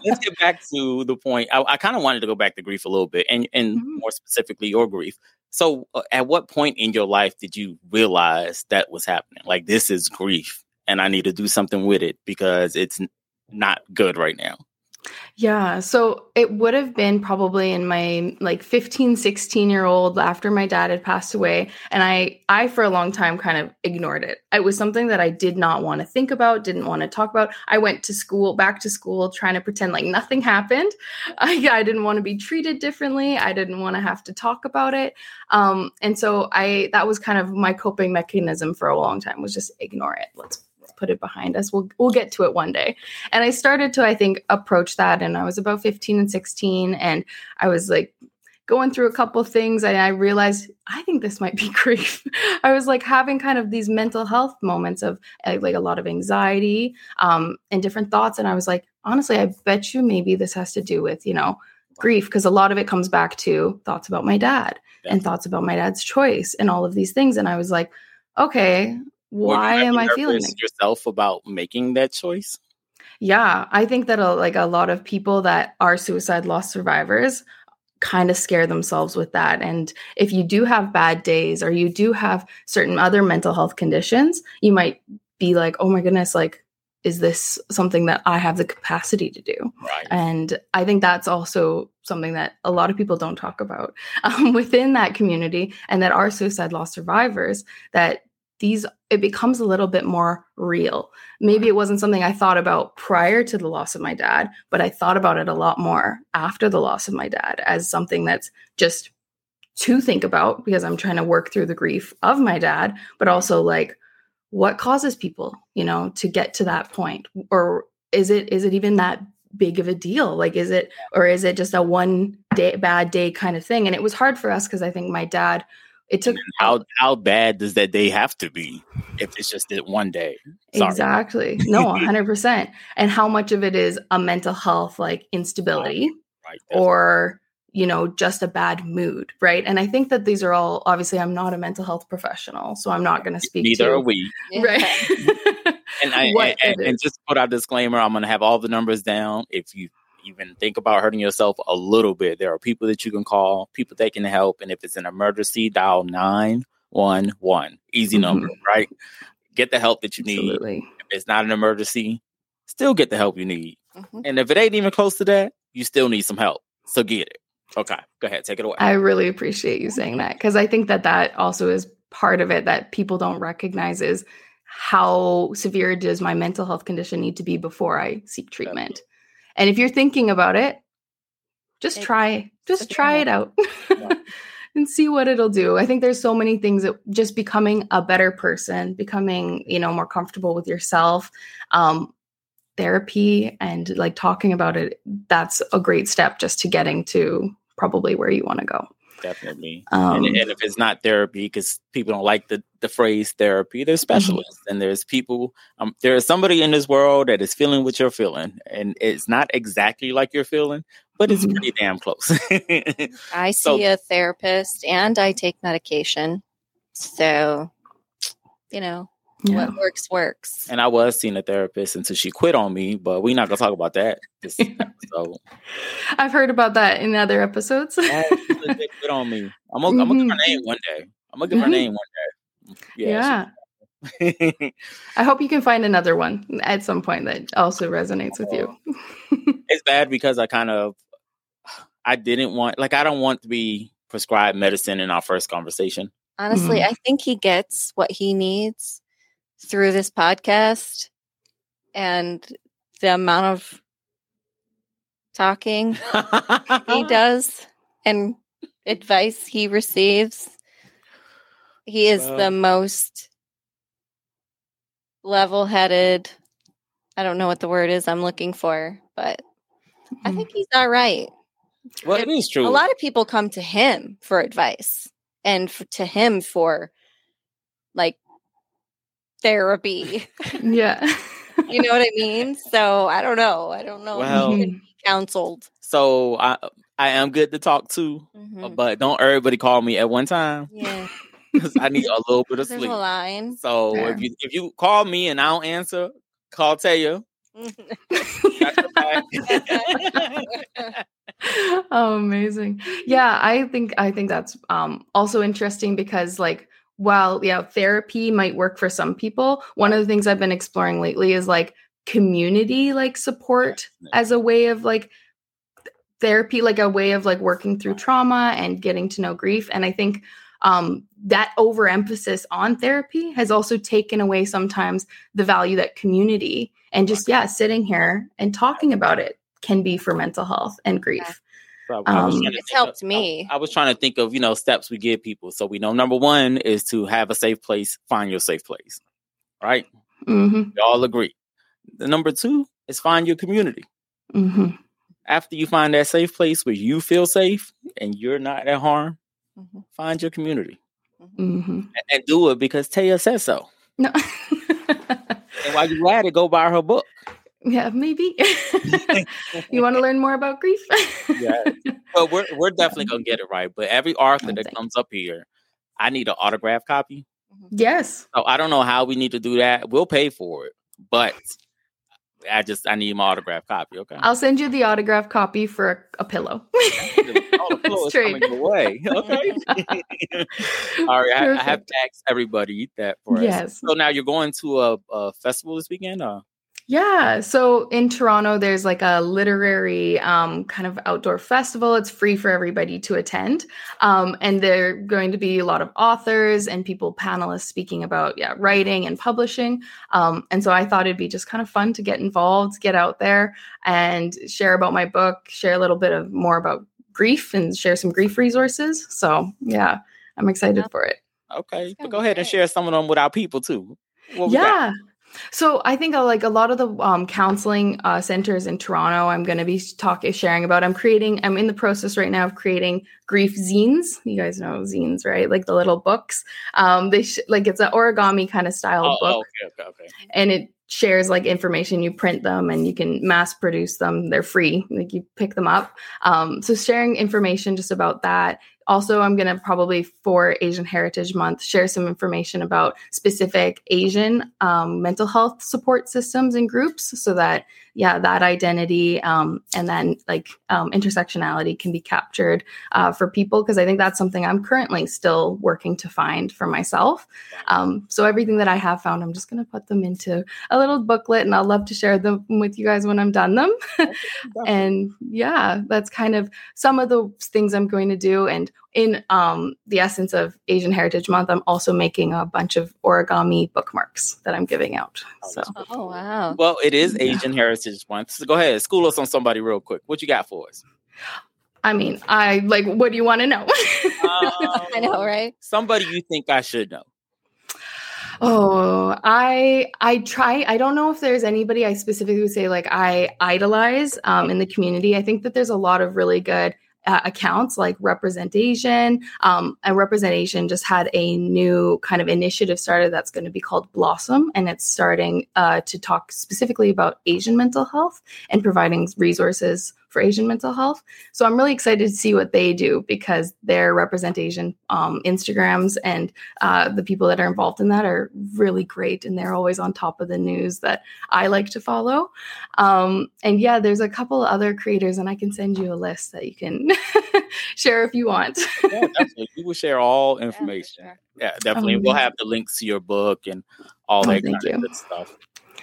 let's get back to the point. I, I kind of wanted to go back to grief a little bit, and and Mhm. more specifically, your grief. So, uh, at what point in your life did you realize that was happening? Like, this is grief, and I need to do something with it because it's not good right now. Yeah. So it would have been probably in my like 15, 16 year old after my dad had passed away. And I, I for a long time kind of ignored it. It was something that I did not want to think about, didn't want to talk about. I went to school, back to school, trying to pretend like nothing happened. [laughs] I, I didn't want to be treated differently. I didn't want to have to talk about it. Um, and so I, that was kind of my coping mechanism for a long time was just ignore it. Let's put it behind us. We'll we'll get to it one day. And I started to I think approach that and I was about 15 and 16 and I was like going through a couple things and I realized I think this might be [laughs] grief. I was like having kind of these mental health moments of uh, like a lot of anxiety um, and different thoughts. And I was like, honestly, I bet you maybe this has to do with, you know, grief because a lot of it comes back to thoughts about my dad yeah. and thoughts about my dad's choice and all of these things. And I was like, okay, why am I feeling like yourself about making that choice? Yeah, I think that a, like a lot of people that are suicide loss survivors kind of scare themselves with that. And if you do have bad days or you do have certain other mental health conditions, you might be like, "Oh my goodness, like is this something that I have the capacity to do? Right. And I think that's also something that a lot of people don't talk about [laughs] um, within that community and that are suicide loss survivors that these it becomes a little bit more real. Maybe it wasn't something I thought about prior to the loss of my dad, but I thought about it a lot more after the loss of my dad as something that's just to think about because I'm trying to work through the grief of my dad, but also like what causes people, you know, to get to that point or is it is it even that big of a deal? Like is it or is it just a one day bad day kind of thing? And it was hard for us because I think my dad it took how how bad does that day have to be if it's just that one day? Sorry. exactly. No 100% [laughs] and how much of it is a mental health like instability right, right, or you know just a bad mood right? And i think that these are all obviously i'm not a mental health professional so i'm not going to speak neither to, are we. Right? [laughs] And, I, and, and just put out disclaimer i'm going to have all the numbers down. If you even think about hurting yourself a little bit, there are people that you can call, people that can help. And if it's an emergency, dial 911. Easy mm-hmm. number, right? Get the help that you Absolutely. need. If it's not an emergency, still get the help you need. Mm-hmm. And if it ain't even close to that, you still need some help. So get it. Okay, go ahead, take it away. I really appreciate you saying that because I think that that also is part of it that people don't recognize is how severe does my mental health condition need to be before I seek treatment. And if you're thinking about it, just it, try, just try it out. [laughs] and see what it'll do. I think there's so many things that just becoming a better person, becoming, you know, more comfortable with yourself, um, therapy and like talking about it, that's a great step just to getting to probably where you want to go definitely. Um, and, and, if it's not therapy, because people don't like the, the phrase therapy, there's mm-hmm. specialists mm-hmm. and there's people. Um, there is somebody in this world that is feeling what you're feeling, and it's not exactly like you're feeling, but it's mm-hmm. pretty damn close. [laughs] I see so, a therapist and I take medication, so you know yeah. what works works. And I was seeing a therapist until she quit on me, but we're not gonna talk about that. [laughs] so I've heard about that in other episodes. yeah, [laughs] quit on me. I'm gonna, mm-hmm. I'm gonna give her name one day. I'm gonna give mm-hmm. her name one day. Yeah. yeah. [laughs] I hope you can find another one at some point that also resonates with you. it's bad because I kind of I didn't want like I don't want to be prescribed medicine in our first conversation. Honestly, mm-hmm. I think he gets what he needs through this podcast and the amount of talking he [laughs] does and advice he receives. He is well, the most level headed. I don't know what the word is I'm looking for, but I mm-hmm. think he's all right. Well, it, it is true. A lot of people come to him for advice and for, to him for like therapy. Yeah. [laughs] you know what I mean? So I don't know. I don't know. Well, counseled. So I I am good to talk to, mm-hmm. but don't everybody call me at one time. Yeah. [laughs] Because I need a little bit of There's sleep. A line. So yeah. if you if you call me and I don't answer, call Taya. [laughs] oh amazing yeah i think i think that's um also interesting because like while yeah therapy might work for some people one of the things i've been exploring lately is like community like support as a way of like therapy like a way of like working through trauma and getting to know grief and i think um, that overemphasis on therapy has also taken away sometimes the value that community and just yeah sitting here and talking about it can be for mental health and grief um, it's helped of, me. I, I, was trying to think of you know steps we give people. So we know number one is to have a safe place. Find your safe place, right? Mm-hmm. We all agree. The number two is find your community. Mm-hmm. After you find that safe place where you feel safe and you're not at harm, mm-hmm. find your community mm-hmm. and, and, do it because Taya says so. No. [laughs] and while you're at it, go buy her book. Yeah, maybe. [laughs] [laughs] you want to learn more about grief? yeah. [laughs] But we're we're definitely gonna get it right. But every author that comes up here, I need an autograph copy. Mm-hmm. Yes. So I don't know how we need to do that. We'll pay for it, but I just I need my autograph copy. Okay. I'll send you the autograph copy for a, a pillow. oh, pillow is coming away. Okay. All right. I, I, have to ask everybody that for yes. us. So now you're going to a, a festival this weekend. Or? Yeah. So in Toronto, there's like a literary um, kind of outdoor festival. It's free for everybody to attend. Um, and there are going to be a lot of authors and people, panelists speaking about yeah, writing and publishing. Um, and so I thought it'd be just kind of fun to get involved, get out there and share about my book, share a little bit of more about grief and share some grief resources. So yeah, I'm excited for it. Okay. But go ahead and share some of them with our people too. yeah. So I think uh, like a lot of the um, counseling uh, centers in Toronto, I'm going to be talking, sharing about. I'm creating. I'm in the process right now of creating grief zines. You guys know zines, right? Like the little books. Um, they sh- like it's an origami kind of style oh, book, okay, okay, okay. and it shares like information. You print them and you can mass produce them. They're free. Like you pick them up. Um, so sharing information just about that also, I'm going to probably for Asian Heritage Month share some information about specific Asian um, mental health support systems and groups so that, yeah, that identity um, and then like um, intersectionality can be captured uh, for people because I think that's something I'm currently still working to find for myself. Um, so, everything that I have found, I'm just going to put them into a little booklet and I'll love to share them with you guys when I'm done them. [laughs] and yeah, that's kind of some of the things I'm going to do. And in um, the essence of Asian Heritage Month, I'm also making a bunch of origami bookmarks that I'm giving out. So, oh wow! Well, it is Asian yeah. Heritage Month. So go ahead, school us on somebody real quick. What you got for us? I mean, I like. What do you want to know? um, [laughs] I know, right? Somebody you think I should know. Oh, I I try. I don't know if there's anybody I specifically would say like I idolize um, in the community. I think that there's a lot of really good uh, accounts like Represent Asian um, and Represent Asian just had a new kind of initiative started that's going to be called blossom and it's starting uh, to talk specifically about asian mental health and providing resources for Asian mental health. So I'm really excited to see what they do because their Represent Asian, um, Instagrams, and uh, the people that are involved in that are really great, and they're always on top of the news that I like to follow. Um, and yeah, there's a couple other creators, and I can send you a list that you can [laughs] share if you want. yeah, definitely. We will share all information. Yeah, yeah definitely. we'll have the links to your book and all oh, that kind you. of good stuff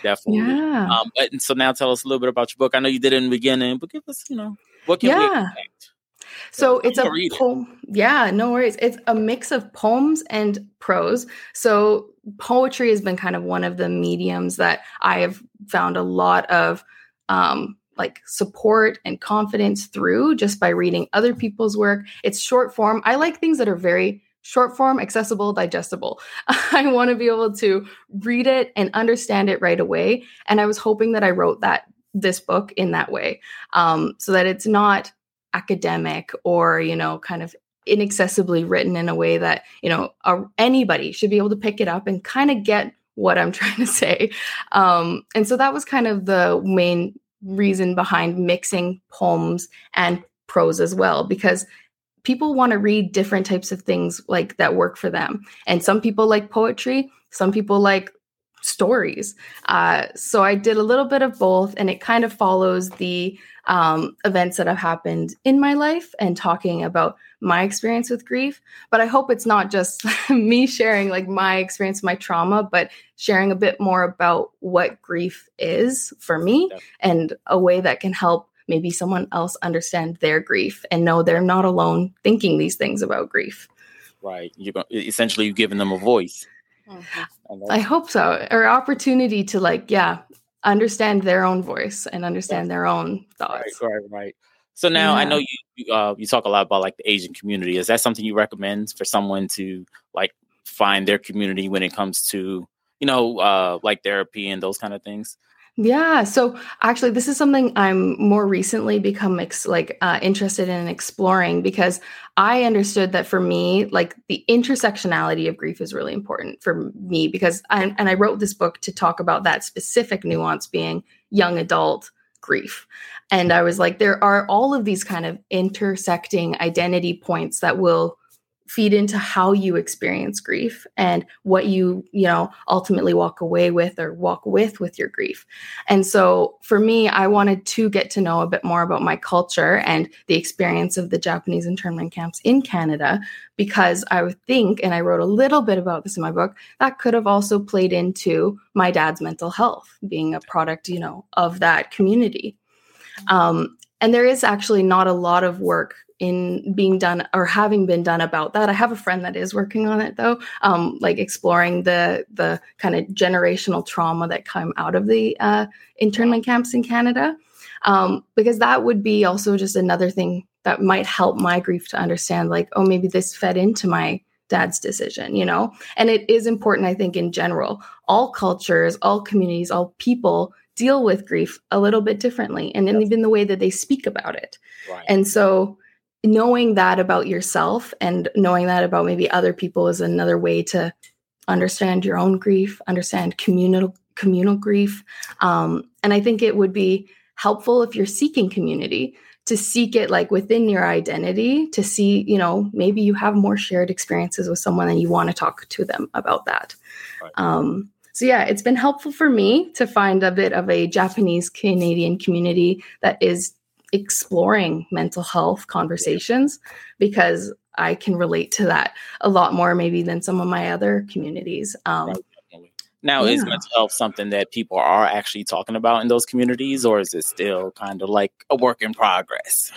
definitely. Yeah. Um, but so now tell us a little bit about your book. I know you did it in the beginning, but give us, you know, what can yeah. we expect? So it's a poem. Yeah, no worries. It's a mix of poems and prose. So poetry has been kind of one of the mediums that I have found a lot of um, like support and confidence through just by reading other people's work. It's short form. I like things that are very short form, accessible, digestible. [laughs] I want to be able to read it and understand it right away. And I was hoping that I wrote that this book in that way, um, so that it's not academic or you know kind of inaccessibly written in a way that you know anybody should be able to pick it up and kind of get what I'm [laughs] trying to say. Um, and so that was kind of the main reason behind mixing poems and prose as well, because people want to read different types of things like that work for them. And some people like poetry, some people like stories. Uh, so I did a little bit of both, and it kind of follows the um, events that have happened in my life and talking about my experience with grief. But I hope it's not just [laughs] me sharing like my experience, my trauma, but sharing a bit more about what grief is for me and a way that can help maybe someone else understand their grief and know they're not alone thinking these things about grief. Right. You're essentially you're giving them a voice. Mm-hmm. I hope so. Or opportunity to like, yeah, understand their own voice and understand their own thoughts. Right, right, right. So now yeah. I know you uh, you talk a lot about like the Asian community. Is that something you recommend for someone to like find their community when it comes to you know uh, like therapy and those kind of things? Yeah. So actually, this is something I'm more recently become ex- like uh, interested in exploring because I understood that for me, like the intersectionality of grief is really important for me because I and I wrote this book to talk about that specific nuance being young adult grief. And I was like, there are all of these kind of intersecting identity points that will feed into how you experience grief and what you you know ultimately walk away with or walk with with your grief. And so for me i wanted to get to know a bit more about my culture and the experience of the japanese internment camps in canada because i would think and i wrote a little bit about this in my book that could have also played into my dad's mental health being a product you know of that community. Um, and there is actually not a lot of work in being done or having been done about that. I have a friend that is working on it though, um, like exploring the the kind of generational trauma that come out of the uh, internment camps in Canada, um, because that would be also just another thing that might help my grief to understand, like, oh, maybe this fed into my dad's decision, you know. And it is important, I think, in general, all cultures, all communities, all people deal with grief a little bit differently and yes. even the way that they speak about it right. and so knowing that about yourself and knowing that about maybe other people is another way to understand your own grief, understand communal communal grief. Um, and I think it would be helpful if you're seeking community to seek it like within your identity to see, you know, maybe you have more shared experiences with someone and you want to talk to them about that. Right. Um, so yeah, it's been helpful for me to find a bit of a Japanese Canadian community that is exploring mental health conversations because I can relate to that a lot more maybe than some of my other communities. Um, now, yeah. is mental health something that people are actually talking about in those communities, or is it still kind of like a work in progress?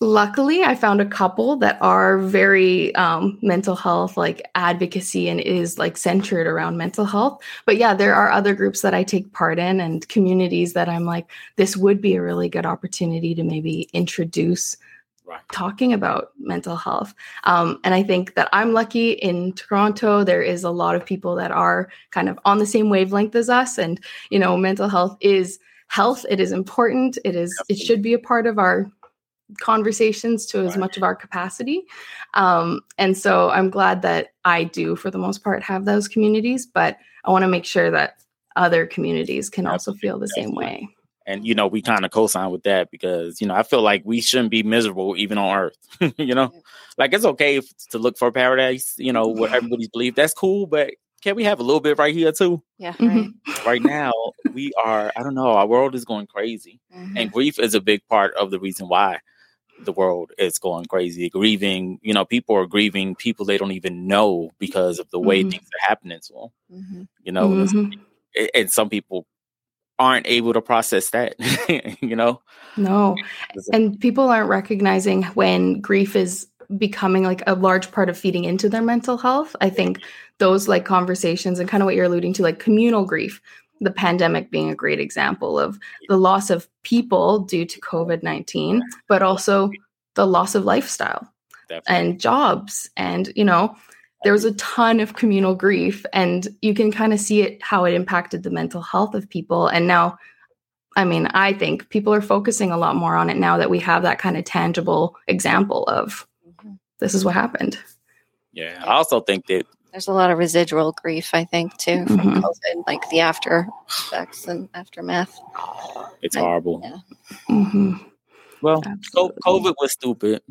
Luckily i found a couple that are very um, mental health like advocacy and is like centered around mental health but yeah there are other groups that i take part in and communities that i'm like this would be a really good opportunity to maybe introduce right. talking about mental health um, and i think that i'm lucky in toronto there is a lot of people that are kind of on the same wavelength as us and you know mental health is health it is important it is Absolutely. it should be a part of our conversations to as much of our capacity. Um, and so I'm glad that I do, for the most part, have those communities, but I want to make sure that other communities can also feel the same way. And you know, we kind of co-sign with that because you know I feel like we shouldn't be miserable even on Earth. [laughs] you know, like it's okay if, to look for paradise. You know, what everybody's believe that's cool, but can we have a little bit right here too? Yeah, right. right now we are. I don't know. Our world is going crazy, mm-hmm. and grief is a big part of the reason why the world is going crazy, grieving. You know, people are grieving people they don't even know because of the way mm-hmm. things are happening to them. Mm-hmm. You know, mm-hmm. and some people aren't able to process that. [laughs] you know, no, and people aren't recognizing when grief is becoming like a large part of feeding into their mental health. I think those like conversations and kind of what you're alluding to, like communal grief, the pandemic being a great example of the loss of people due to COVID 19, but also the loss of lifestyle Definitely. and jobs. And, you know, there was a ton of communal grief, and you can kind of see it how it impacted the mental health of people. And now, I mean, I think people are focusing a lot more on it now that we have that kind of tangible example of mm-hmm. this is what happened. Yeah. I also think that there's a lot of residual grief, I think, too, from mm-hmm. COVID, like the after effects and aftermath. It's I, horrible. Yeah. Mm-hmm. Well, Absolutely. COVID was stupid.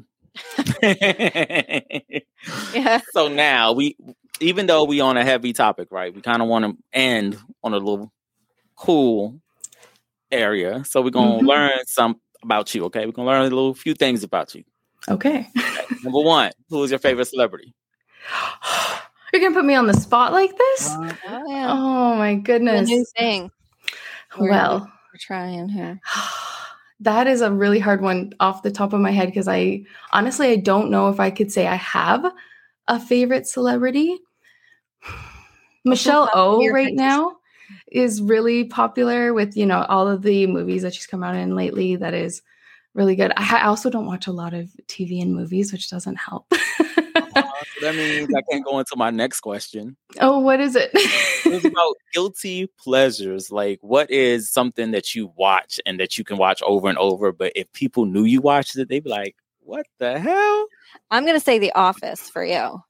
[laughs] [laughs] yeah. So now we even though we on a heavy topic, right? We kind of want to end on a little cool area. So we're gonna Mhm. learn some about you. Okay, we're gonna learn a little few things about you. Okay. Number one, who is your favorite celebrity? [gasps] [sighs] [sighs] [sighs] You're gonna put me on the spot like this? Uh, oh yeah, Oh my a goodness. new thing. We're- Well, We're trying here. [sighs] that is a really hard one off the top of my head because I honestly I don't know if I could say I have a favorite celebrity. [sighs] Michelle Yeoh right now is really popular with you know all of the movies that she's come out in lately. That is really good. I, I also don't watch a lot of TV and movies, which doesn't help. [laughs] So that means I can't go into my next question. oh, what is it? It's [laughs] about guilty pleasures. Like, what is something that you watch and that you can watch over and over? But if people knew you watched it, they'd be like, "What the hell?" I'm gonna say The Office for you.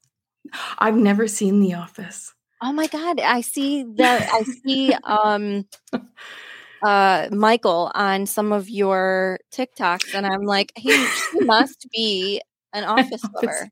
I've never seen The Office. Oh my god, I see that I see um [laughs] uh Michael on some of your TikToks and I'm like, he, he must be an office Office. lover.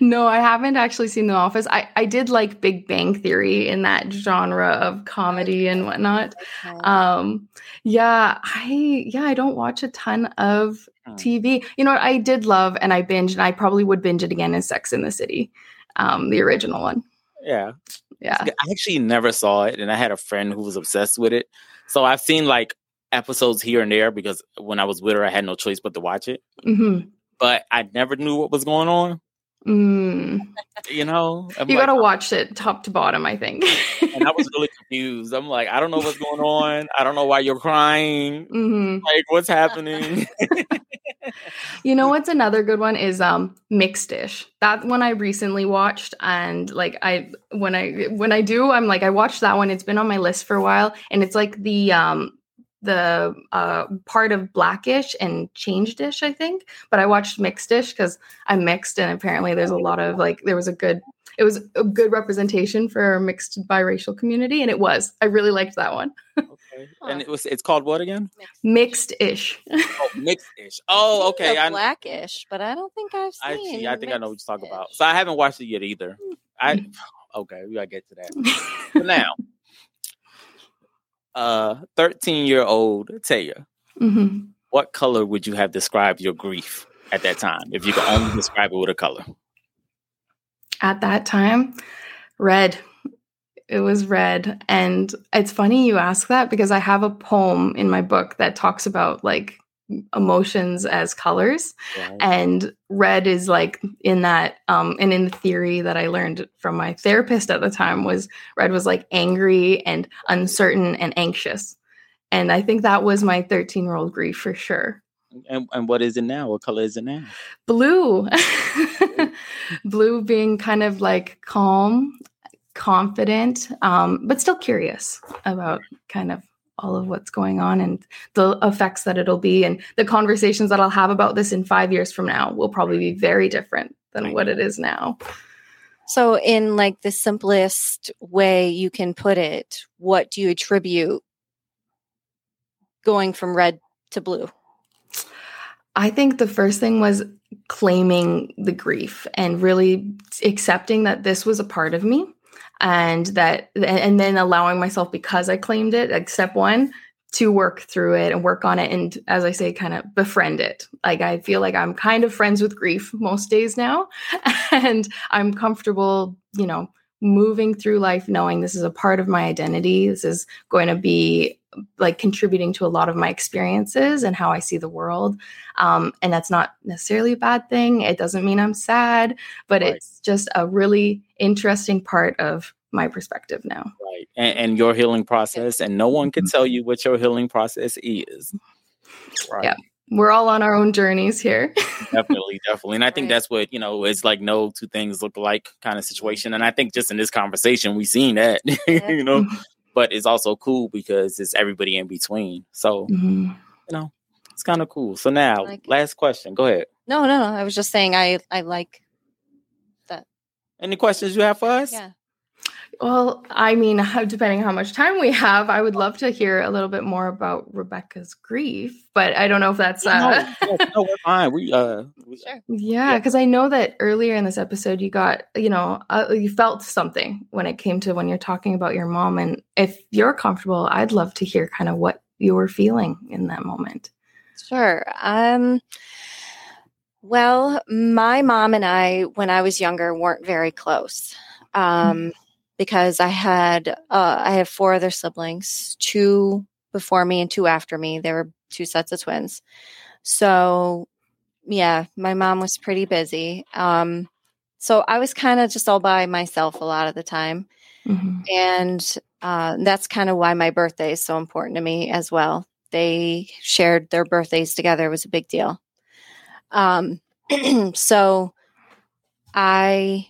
No, I haven't actually seen The Office. I, I did like Big Bang Theory in that genre of comedy and whatnot. Okay. Um, yeah, I yeah, I don't watch a ton of Hmm. TV. You know what I did love and I binged and I probably would binge it again is Sex in the City. Um, the original one. Yeah, Yeah. I actually never saw it, and I had a friend who was obsessed with it. So I've seen like episodes here and there because when I was with her, I had no choice but to watch it. hmm But I never knew what was going on. Mm. You know, I'm You like- gotta watch it top to bottom, I think. and I was really confused. I'm like, I don't know what's going on. I don't know why you're crying. hmm Like, what's happening? [laughs] You know what's another good one is um Mixed-ish. That one I recently watched and like I when I when I do I'm like I watched that one. It's been on my list for a while and it's like the um the uh part of Black-ish and change dish I think. But I watched Mixed-ish cuz I'm mixed and apparently there's a lot of like there was a good it was a good representation for our mixed biracial community and it was. I really liked that one. okay. [laughs] And it was it's called what again? Mixed ish. Oh, [laughs] mixed ish. Oh, okay. I I, Black-ish, but I don't think I've I seen. see. I think I know what you're talking about. So I haven't watched it yet either. I [sighs] okay, we gotta get to that. [laughs] So now, uh, 13 year old Taya, hmm what color would you have described your grief at that time? If you could only describe it with a color? at that time red. It was red. And it's funny you ask that because i have a poem in my book that talks about like emotions as colors Right? and red is like in that um and in the theory that i learned from my therapist at the time was red was like angry and uncertain and anxious and i think that was my 13 year old grief for sure And, and what is it now? What color is it now? blue blue [laughs] being kind of like calm confident um, but still curious about kind of all of what's going on and the effects that it'll be. And the conversations that i'll have about this in five years from now will probably be very different than what it is now. So, in like the simplest way you can put it, what do you attribute going from red to blue? I think the first thing was claiming the grief and really accepting that this was a part of me and that and then allowing myself because I claimed it like step 1 to work through it and work on it and as I say kind of befriend it. Like I feel like I'm kind of friends with grief most days now [laughs] and I'm comfortable, you know, moving through life knowing this is a part of my identity. This is going to be like contributing to a lot of my experiences and how I see the world. Um, and that's not necessarily a bad thing. It doesn't mean I'm sad, but Right. it's just a really interesting part of my perspective now. Right. And, and your healing process, and no one can tell mm-hmm. you what your healing process is. Right. Yeah. We're all on our own journeys here. [laughs] definitely, definitely. And I think Right. that's what, you know, it's like no two things look like kind of mm-hmm. situation. And I think just in this conversation, we've seen that, [laughs] you know, mm-hmm. But it's also cool because it's everybody in between. So, Mhm. You know, it's kind of cool. So now, Like last question. Go ahead. No, no, no. I was just saying I I like that. Any questions you have for us? yeah. Well, I mean, [laughs] depending how much time we have, I would love to hear a little bit more about Rebecca's grief, but I don't know if that's uh no, no, we're [laughs] fine. We uh we, sure. Yeah, because yeah. I know that earlier in this episode you got, you know, uh, you felt something when it came to when you're talking about your mom and if you're comfortable, I'd love to hear kind of what you were feeling in that moment. Sure. Um well, my mom and I, when I was younger, weren't very close. Um, mm-hmm because I had uh, I have four other siblings, two before me and two after me. There were two sets of twins. So yeah, my mom was pretty busy. Um, so I was kind of just all by myself a lot of the time. Mm-hmm. And uh, that's kind of why my birthday is so important to me as well. They shared their birthdays together. It was a big deal. Um, [clears throat] so I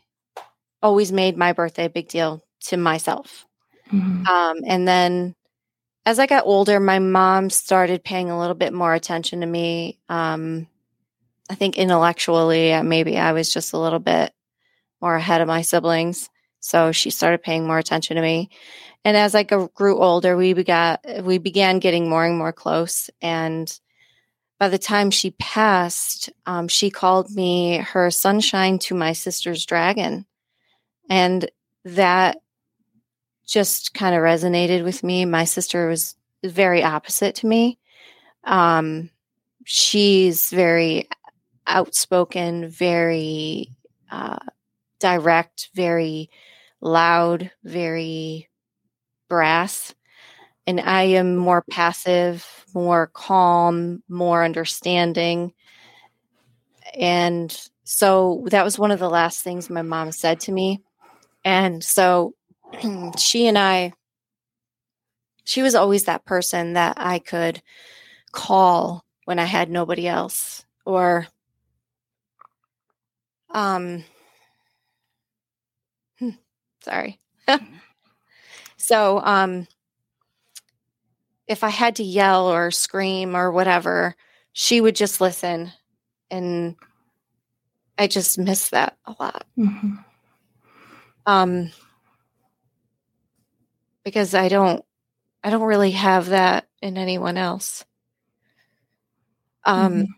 always made my birthday a big deal to myself. Mm-hmm. Um, and then as I got older, my mom started paying a little bit more attention to me. Um, I think intellectually, uh, maybe I was just a little bit more ahead of my siblings. So she started paying more attention to me. And as I grew older, we began we began getting more and more close. And by the time she passed, um, she called me her sunshine to my sister's dragon. And that just kind of resonated with me. My sister was very opposite to me. Um, she's very outspoken, very uh, direct, very loud, very brass. And I am more passive, more calm, more understanding. And so that was one of the last things my mom said to me. And so [clears throat] she and I, she was always that person that I could call when I had nobody else or, um, hmm, sorry. [laughs] so, um, if I had to yell or scream or whatever, she would just listen. And I just miss that a lot. Mm-hmm. Um, because I don't, I don't really have that in anyone else. Um, mm-hmm.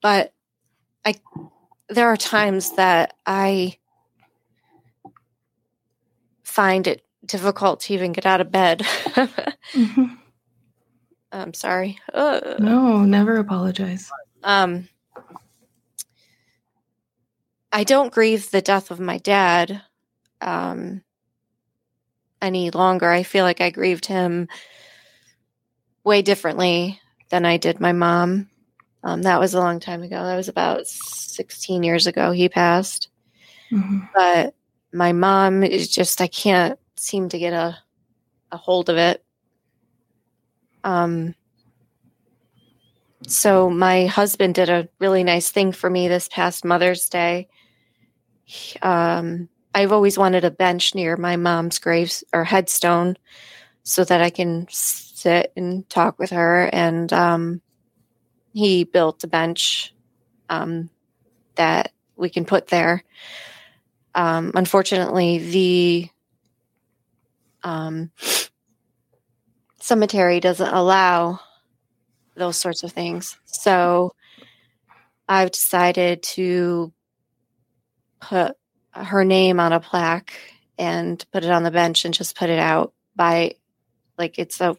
but I, there are times that I find it difficult to even get out of bed. mm-hmm. [laughs] I'm sorry. Uh, no, never apologize. Um, I don't grieve the death of my dad um, any longer. I feel like I grieved him way differently than I did my mom. Um, that was a long time ago. That was about 16 years ago he passed. Mm-hmm. But my mom is just, I can't seem to get a, a hold of it. Um, so my husband did a really nice thing for me this past Mother's Day. Um, I've always wanted a bench near my mom's graves or headstone so that I can sit and talk with her. And um, he built a bench um, that we can put there. Um, unfortunately, the um, cemetery doesn't allow those sorts of things. So I've decided to put her name on a plaque and put it on the bench and just put it out by like it's a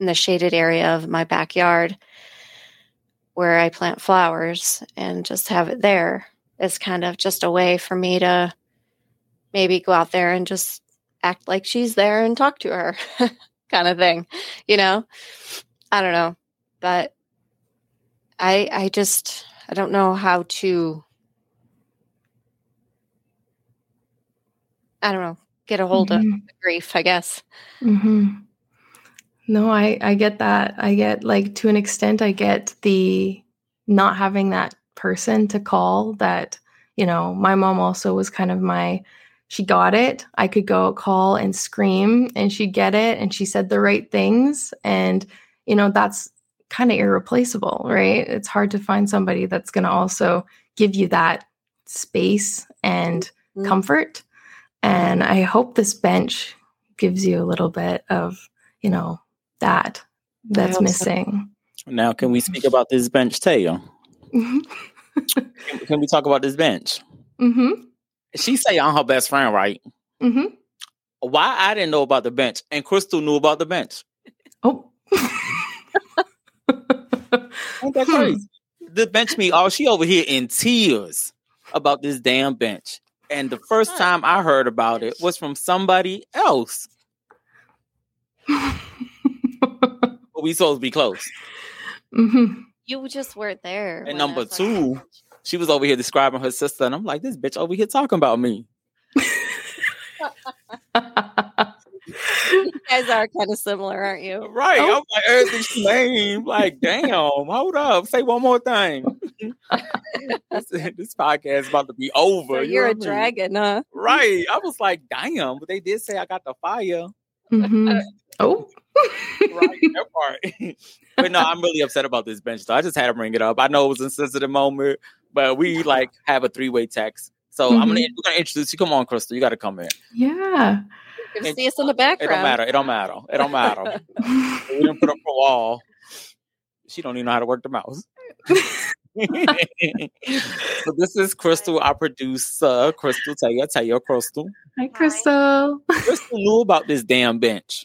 in the shaded area of my backyard where I plant flowers and just have it there. As kind of just a way for me to maybe go out there and just act like she's there and talk to her [laughs] kind of thing you know? I don't know but i i just i don't know how to I don't know, get a hold mm-hmm. of grief, I guess. Mm-hmm. No, I, I get that. I get like to an extent, I get the not having that person to call that, you know, my mom also was kind of my, she got it. I could go call and scream and she'd get it and she said the right things. And, you know, that's kind of irreplaceable, right? It's hard to find somebody that's going to also give you that space and mm-hmm. comfort And I hope this bench gives you a little bit of, you know, that that's missing. So. Now, can we speak about this bench, Taya? [laughs] can, can, we talk about this bench? Mm-hmm. She say I'm her best friend, right? Mm-hmm. Why I didn't know about the bench and Crystal knew about the bench? Oh. [laughs] Ain't that crazy? The bench me, oh, she over here in tears about this damn bench. And the first time I heard about it was from somebody else. [laughs] but we supposed to be close. Mm-hmm. You just weren't there. And number two, she was over here describing her sister, and I'm like, this bitch over here talking about me. [laughs] you [laughs] guys are kind of similar, aren't you? Right. Oh. I'm like, everything's name. Like, damn, hold up. Say one more thing. [laughs] this, this, podcast is about to be over. So you're you know a dragon, mean? huh? Right. I was like, damn, but they did say I got the fire. Mm-hmm. oh. right, [laughs] that part. but no, I'm really upset about this bench. So I just had to bring it up. I know it was a sensitive moment, but we like have a three way text. So mm-hmm. I'm gonna, gonna introduce you. Come on, Crystal, you got to come in. Yeah. You can see us in the background. It don't matter. It don't matter. It don't matter. we didn't put up a wall. She don't even know how to work the mouse. [laughs] so this is Crystal, our producer. Crystal, tell you, tell you, Crystal. Hi, Crystal. Crystal knew about this damn bench.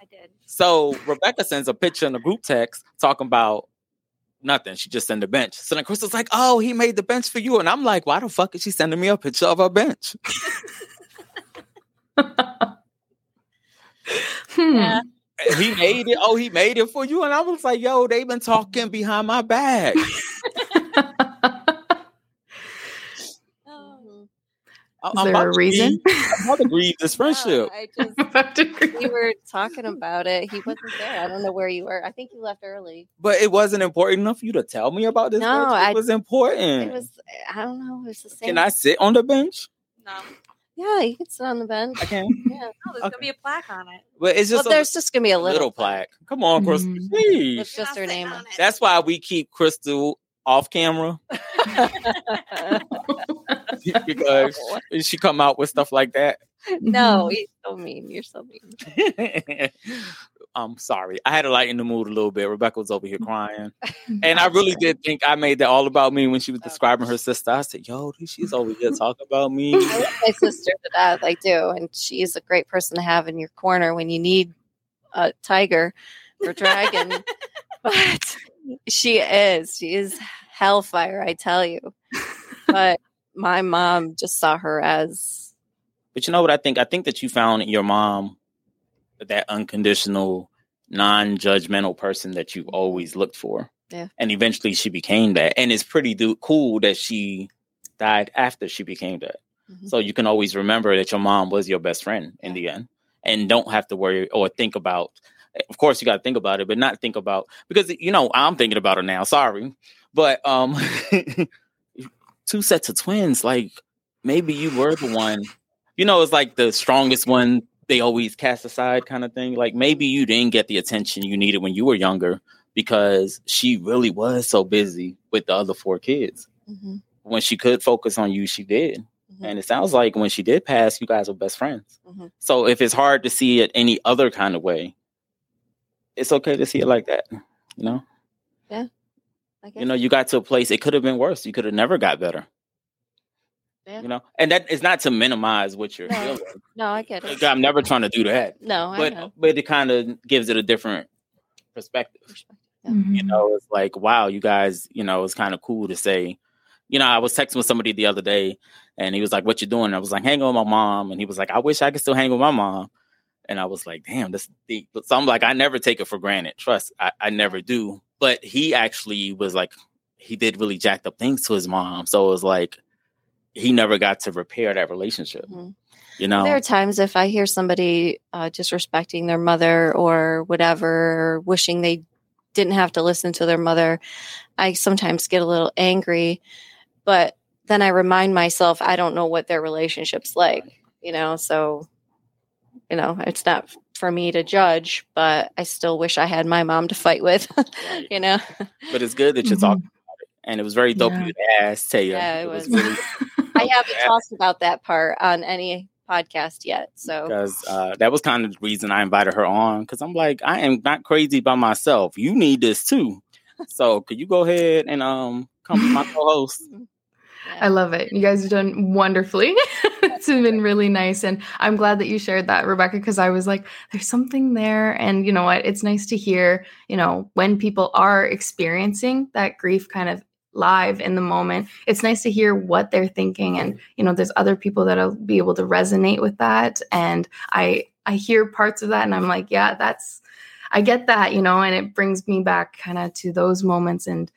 I did. So Rebecca sends a picture in the group text talking about nothing. She just sent a bench. So then Crystal's like, "Oh, he made the bench for you," and I'm like, "Why the fuck is she sending me a picture of a bench?" [laughs] [laughs] hmm. Yeah. He made it. Oh, he made it for you. And I was like, yo, they've been talking behind my back. [laughs] Is I'm there a reason? Grieve, I'm about to grieve this friendship. I just, [laughs] we were talking about it. He wasn't there. I don't know where you were. I think you left early. But it wasn't important enough for you to tell me about this. No, bench? it I, was important. It was. I don't know. It was the same. Can I sit on the bench? No. Yeah, you can sit on the bench. I can. Yeah. No, there's okay. gonna be a plaque on it. But it's just well, there's just gonna be a little, little plaque. plaque. Come on, Crystal. Mm-hmm. It's just her name on it. That's why we keep Crystal off camera. [laughs] [laughs] because [laughs] she come out with stuff like that. No, you're so mean. You're so mean. I'm sorry. I had to lighten the mood a little bit. Rebecca was over here mm-hmm. crying. [laughs] And I really did think I made that all about me when she was oh. describing her sister. I said, yo, she's over here [laughs] talking about me. I love my sister to death. I do. And she's a great person to have in your corner when you need a tiger or dragon. [laughs] but she is. She is hellfire, I tell you. But my mom just saw her as. But you know what I think? I think that you found your mom that unconditional, non-judgmental person that you've always looked for. Yeah. And eventually she became that. And it's pretty do- cool that she died after she became that. Mm-hmm. So you can always remember that your mom was your best friend in the end and don't have to worry or think about of course you got to think about it but not think about because you know I'm thinking about her now sorry but um [laughs] two sets of twins like maybe you were the one you know it's like the strongest one they always cast aside kind of thing. Like maybe you didn't get the attention you needed when you were younger because she really was so busy with the other four kids. Mm-hmm. When she could focus on you, she did. Mm-hmm. And it sounds like when she did pass, you guys were best friends. Mm-hmm. So if it's hard to see it any other kind of way, it's okay to see it like that. You know? Yeah. You know, you got to a place it could have been worse. You could have never got better. Yeah. You know, and that is not to minimize what you're no. feeling. No, I get it. I'm never trying to do that. No, but but it kind of gives it a different perspective. Yeah. Mm-hmm. You know, it's like wow, you guys. You know, it's kind of cool to say. You know, I was texting with somebody the other day, and he was like, "What you doing?" I was like, "Hanging with my mom," and he was like, "I wish I could still hang with my mom." And I was like, "Damn, this deep." So I'm like, I never take it for granted. Trust, I, I never do. But he actually was like, he did really jacked up things to his mom. So it was like, he never got to repair that relationship. Mm-hmm. You know, there are times if I hear somebody uh, disrespecting their mother or whatever, wishing they didn't have to listen to their mother, I sometimes get a little angry. But then I remind myself I don't know what their relationship's like. You know, so you know it's not for me to judge, but I still wish I had my mom to fight with. [laughs] you know, but it's good that you're mm-hmm. talking and it was very dope yeah. you to ask Taya. Yeah, it, it was. was really [laughs] I [laughs] haven't talked about that part on any podcast yet. So because uh, that was kind of the reason I invited her on. Because I'm like, I am not crazy by myself. You need this too. So could you go ahead and um come be my [laughs] co-host? I love it. You guys have done wonderfully. [laughs] it's been really nice. And I'm glad that you shared that, Rebecca, because I was like, there's something there. And you know what? It's nice to hear, you know, when people are experiencing that grief kind of live in the moment, it's nice to hear what they're thinking. And, you know, there's other people that'll be able to resonate with that. And I I hear parts of that and I'm like, yeah, that's I get that, you know, and it brings me back kind of to those moments and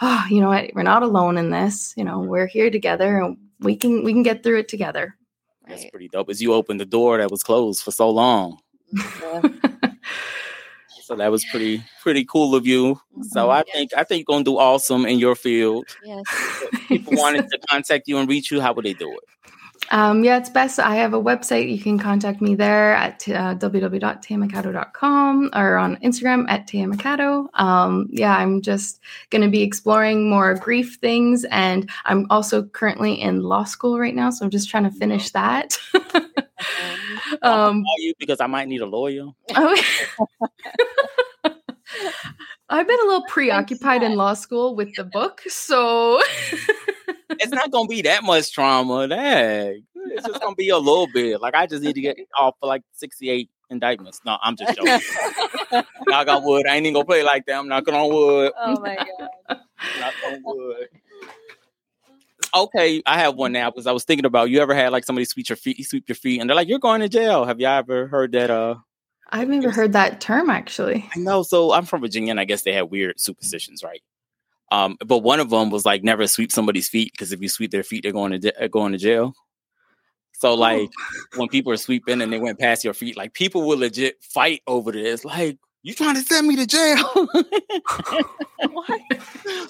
oh, you know what, we're not alone in this. You know, mm-hmm. we're here together and we can we can get through it together. That's pretty dope. As you opened the door that was closed for so long. Mm-hmm. [laughs] so that was pretty pretty cool of you. So I Yes. think I think you're gonna do awesome in your field. yes. [laughs] People wanted to contact you and reach you, how would they do it? Um, yeah, it's best. I have a website. You can contact me there at uh, www.tayamikado.com or on Instagram at tamakato. Um, yeah, I'm just going to be exploring more grief things. And I'm also currently in law school right now. So I'm just trying to finish that. [laughs] Um, you because I might need a lawyer. [laughs] I've been a little preoccupied in law school with the book. So [laughs] It's not gonna be that much trauma. Dang. It's just gonna be a little bit. Like I just need to get off for like 68 indictments. No, I'm just joking. Knock on wood. I ain't even gonna play like that. I'm knocking on wood. [laughs] oh my god. Knock on wood. Okay, I have one now because I was thinking about you ever had like somebody sweep your feet, sweep your feet, and they're like, "You're going to jail." Have you ever heard that? Uh, I've never heard that term actually. I know. So I'm from Virginia, and I guess they had weird superstitions, right? Um, but one of them was like never sweep somebody's feet because if you sweep their feet, they're going to uh, going to jail. So like when people are sweeping and they went past your feet, like people will legit fight over this. Like you trying to send me to jail? [laughs] What?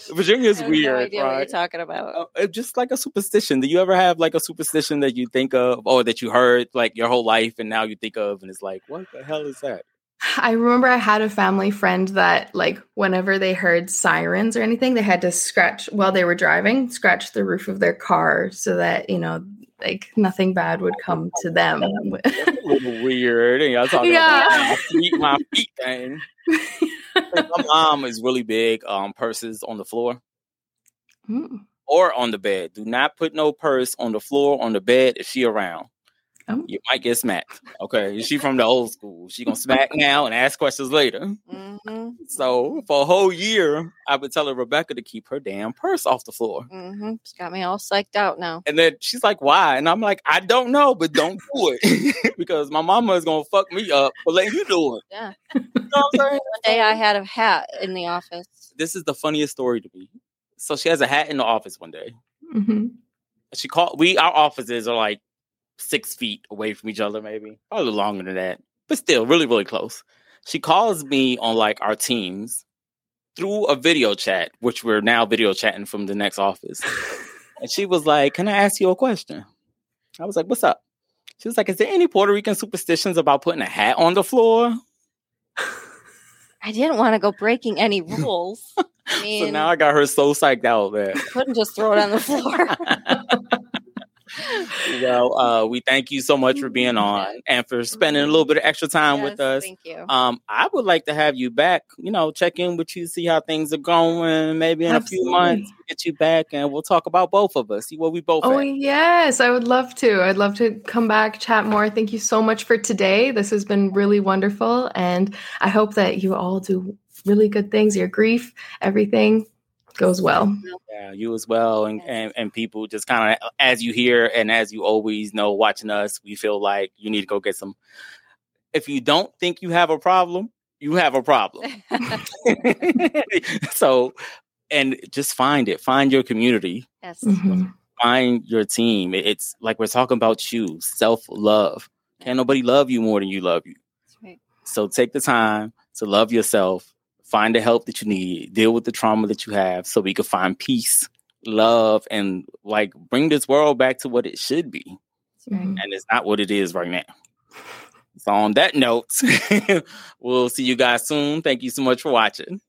[laughs] Virginia's I have weird, no idea what you're right? talking about. Uh, just like a superstition. Do you ever have like a superstition that you think of or that you heard like your whole life and now you think of and it's like, what the hell is that? I remember I had a family friend that, like, whenever they heard sirens or anything, they had to scratch while they were driving, scratch the roof of their car so that, you know, like nothing bad would come to them. That's a little weird. And y'all talking Yeah. about my feet, my feet thing. my [laughs] mom is really big um purses on the floor Mm. or on the bed. Do not put no purse on the floor on the bed if she around. Oh. You might get smacked. Okay. She from the old school. She gonna smack now and ask questions later. Mm-hmm, So for a whole year, I would tell her Rebecca to keep her damn purse off the floor. mm-hmm. It's got me all psyched out now. And then she's like, why? And I'm like, I don't know, but don't do it. [laughs] because my mama is gonna fuck me up for letting you do it. Yeah. [laughs] You know what I'm saying? [laughs] One day I had a hat in the office. This is the funniest story to me. So she has a hat in the office one day. Mhm. She called we our offices are like six feet away from each other, maybe. Probably a little longer than that. But still, really, really close. She calls me on like our teams through a video chat, which we're now video chatting from the next office. [laughs] And she was like, Can I ask you a question? I was like, What's up? She was like, Is there any Puerto Rican superstitions about putting a hat on the floor? I didn't want to go breaking any [laughs] rules. I mean, So now I got her so psyched out that couldn't just throw it on the floor. [laughs] [laughs] well, uh, we thank you so much for being [laughs] on and for spending a little bit of extra time with us. Thank you. Um, I would like to have you back, you know, check in with you, see how things are going. Maybe in a few months, get you back and we'll talk about both of us, see what we both Oh, at. yes. I would love to. I'd love to come back, chat more. Thank you so much for today. This has been really wonderful. And I hope that you all do really good things. Your grief, everything goes well. Yeah, you as well. And, and, and people just kind of, as you hear and as you always know, watching us, we feel like you need to go get some. If you don't think you have a problem, you have a problem. [laughs] [laughs] so, and just find it, find your community, yes. Mhm. find your team. It's like we're talking about you, self love. Can't nobody love you more than you love you. That's right. So take the time to love yourself, find the help that you need, deal with the trauma that you have so we can find peace, love, and like bring this world back to what it should be. Right. And it's not what it is right now. So on that note, [laughs] we'll see you guys soon. Thank you so much for watching.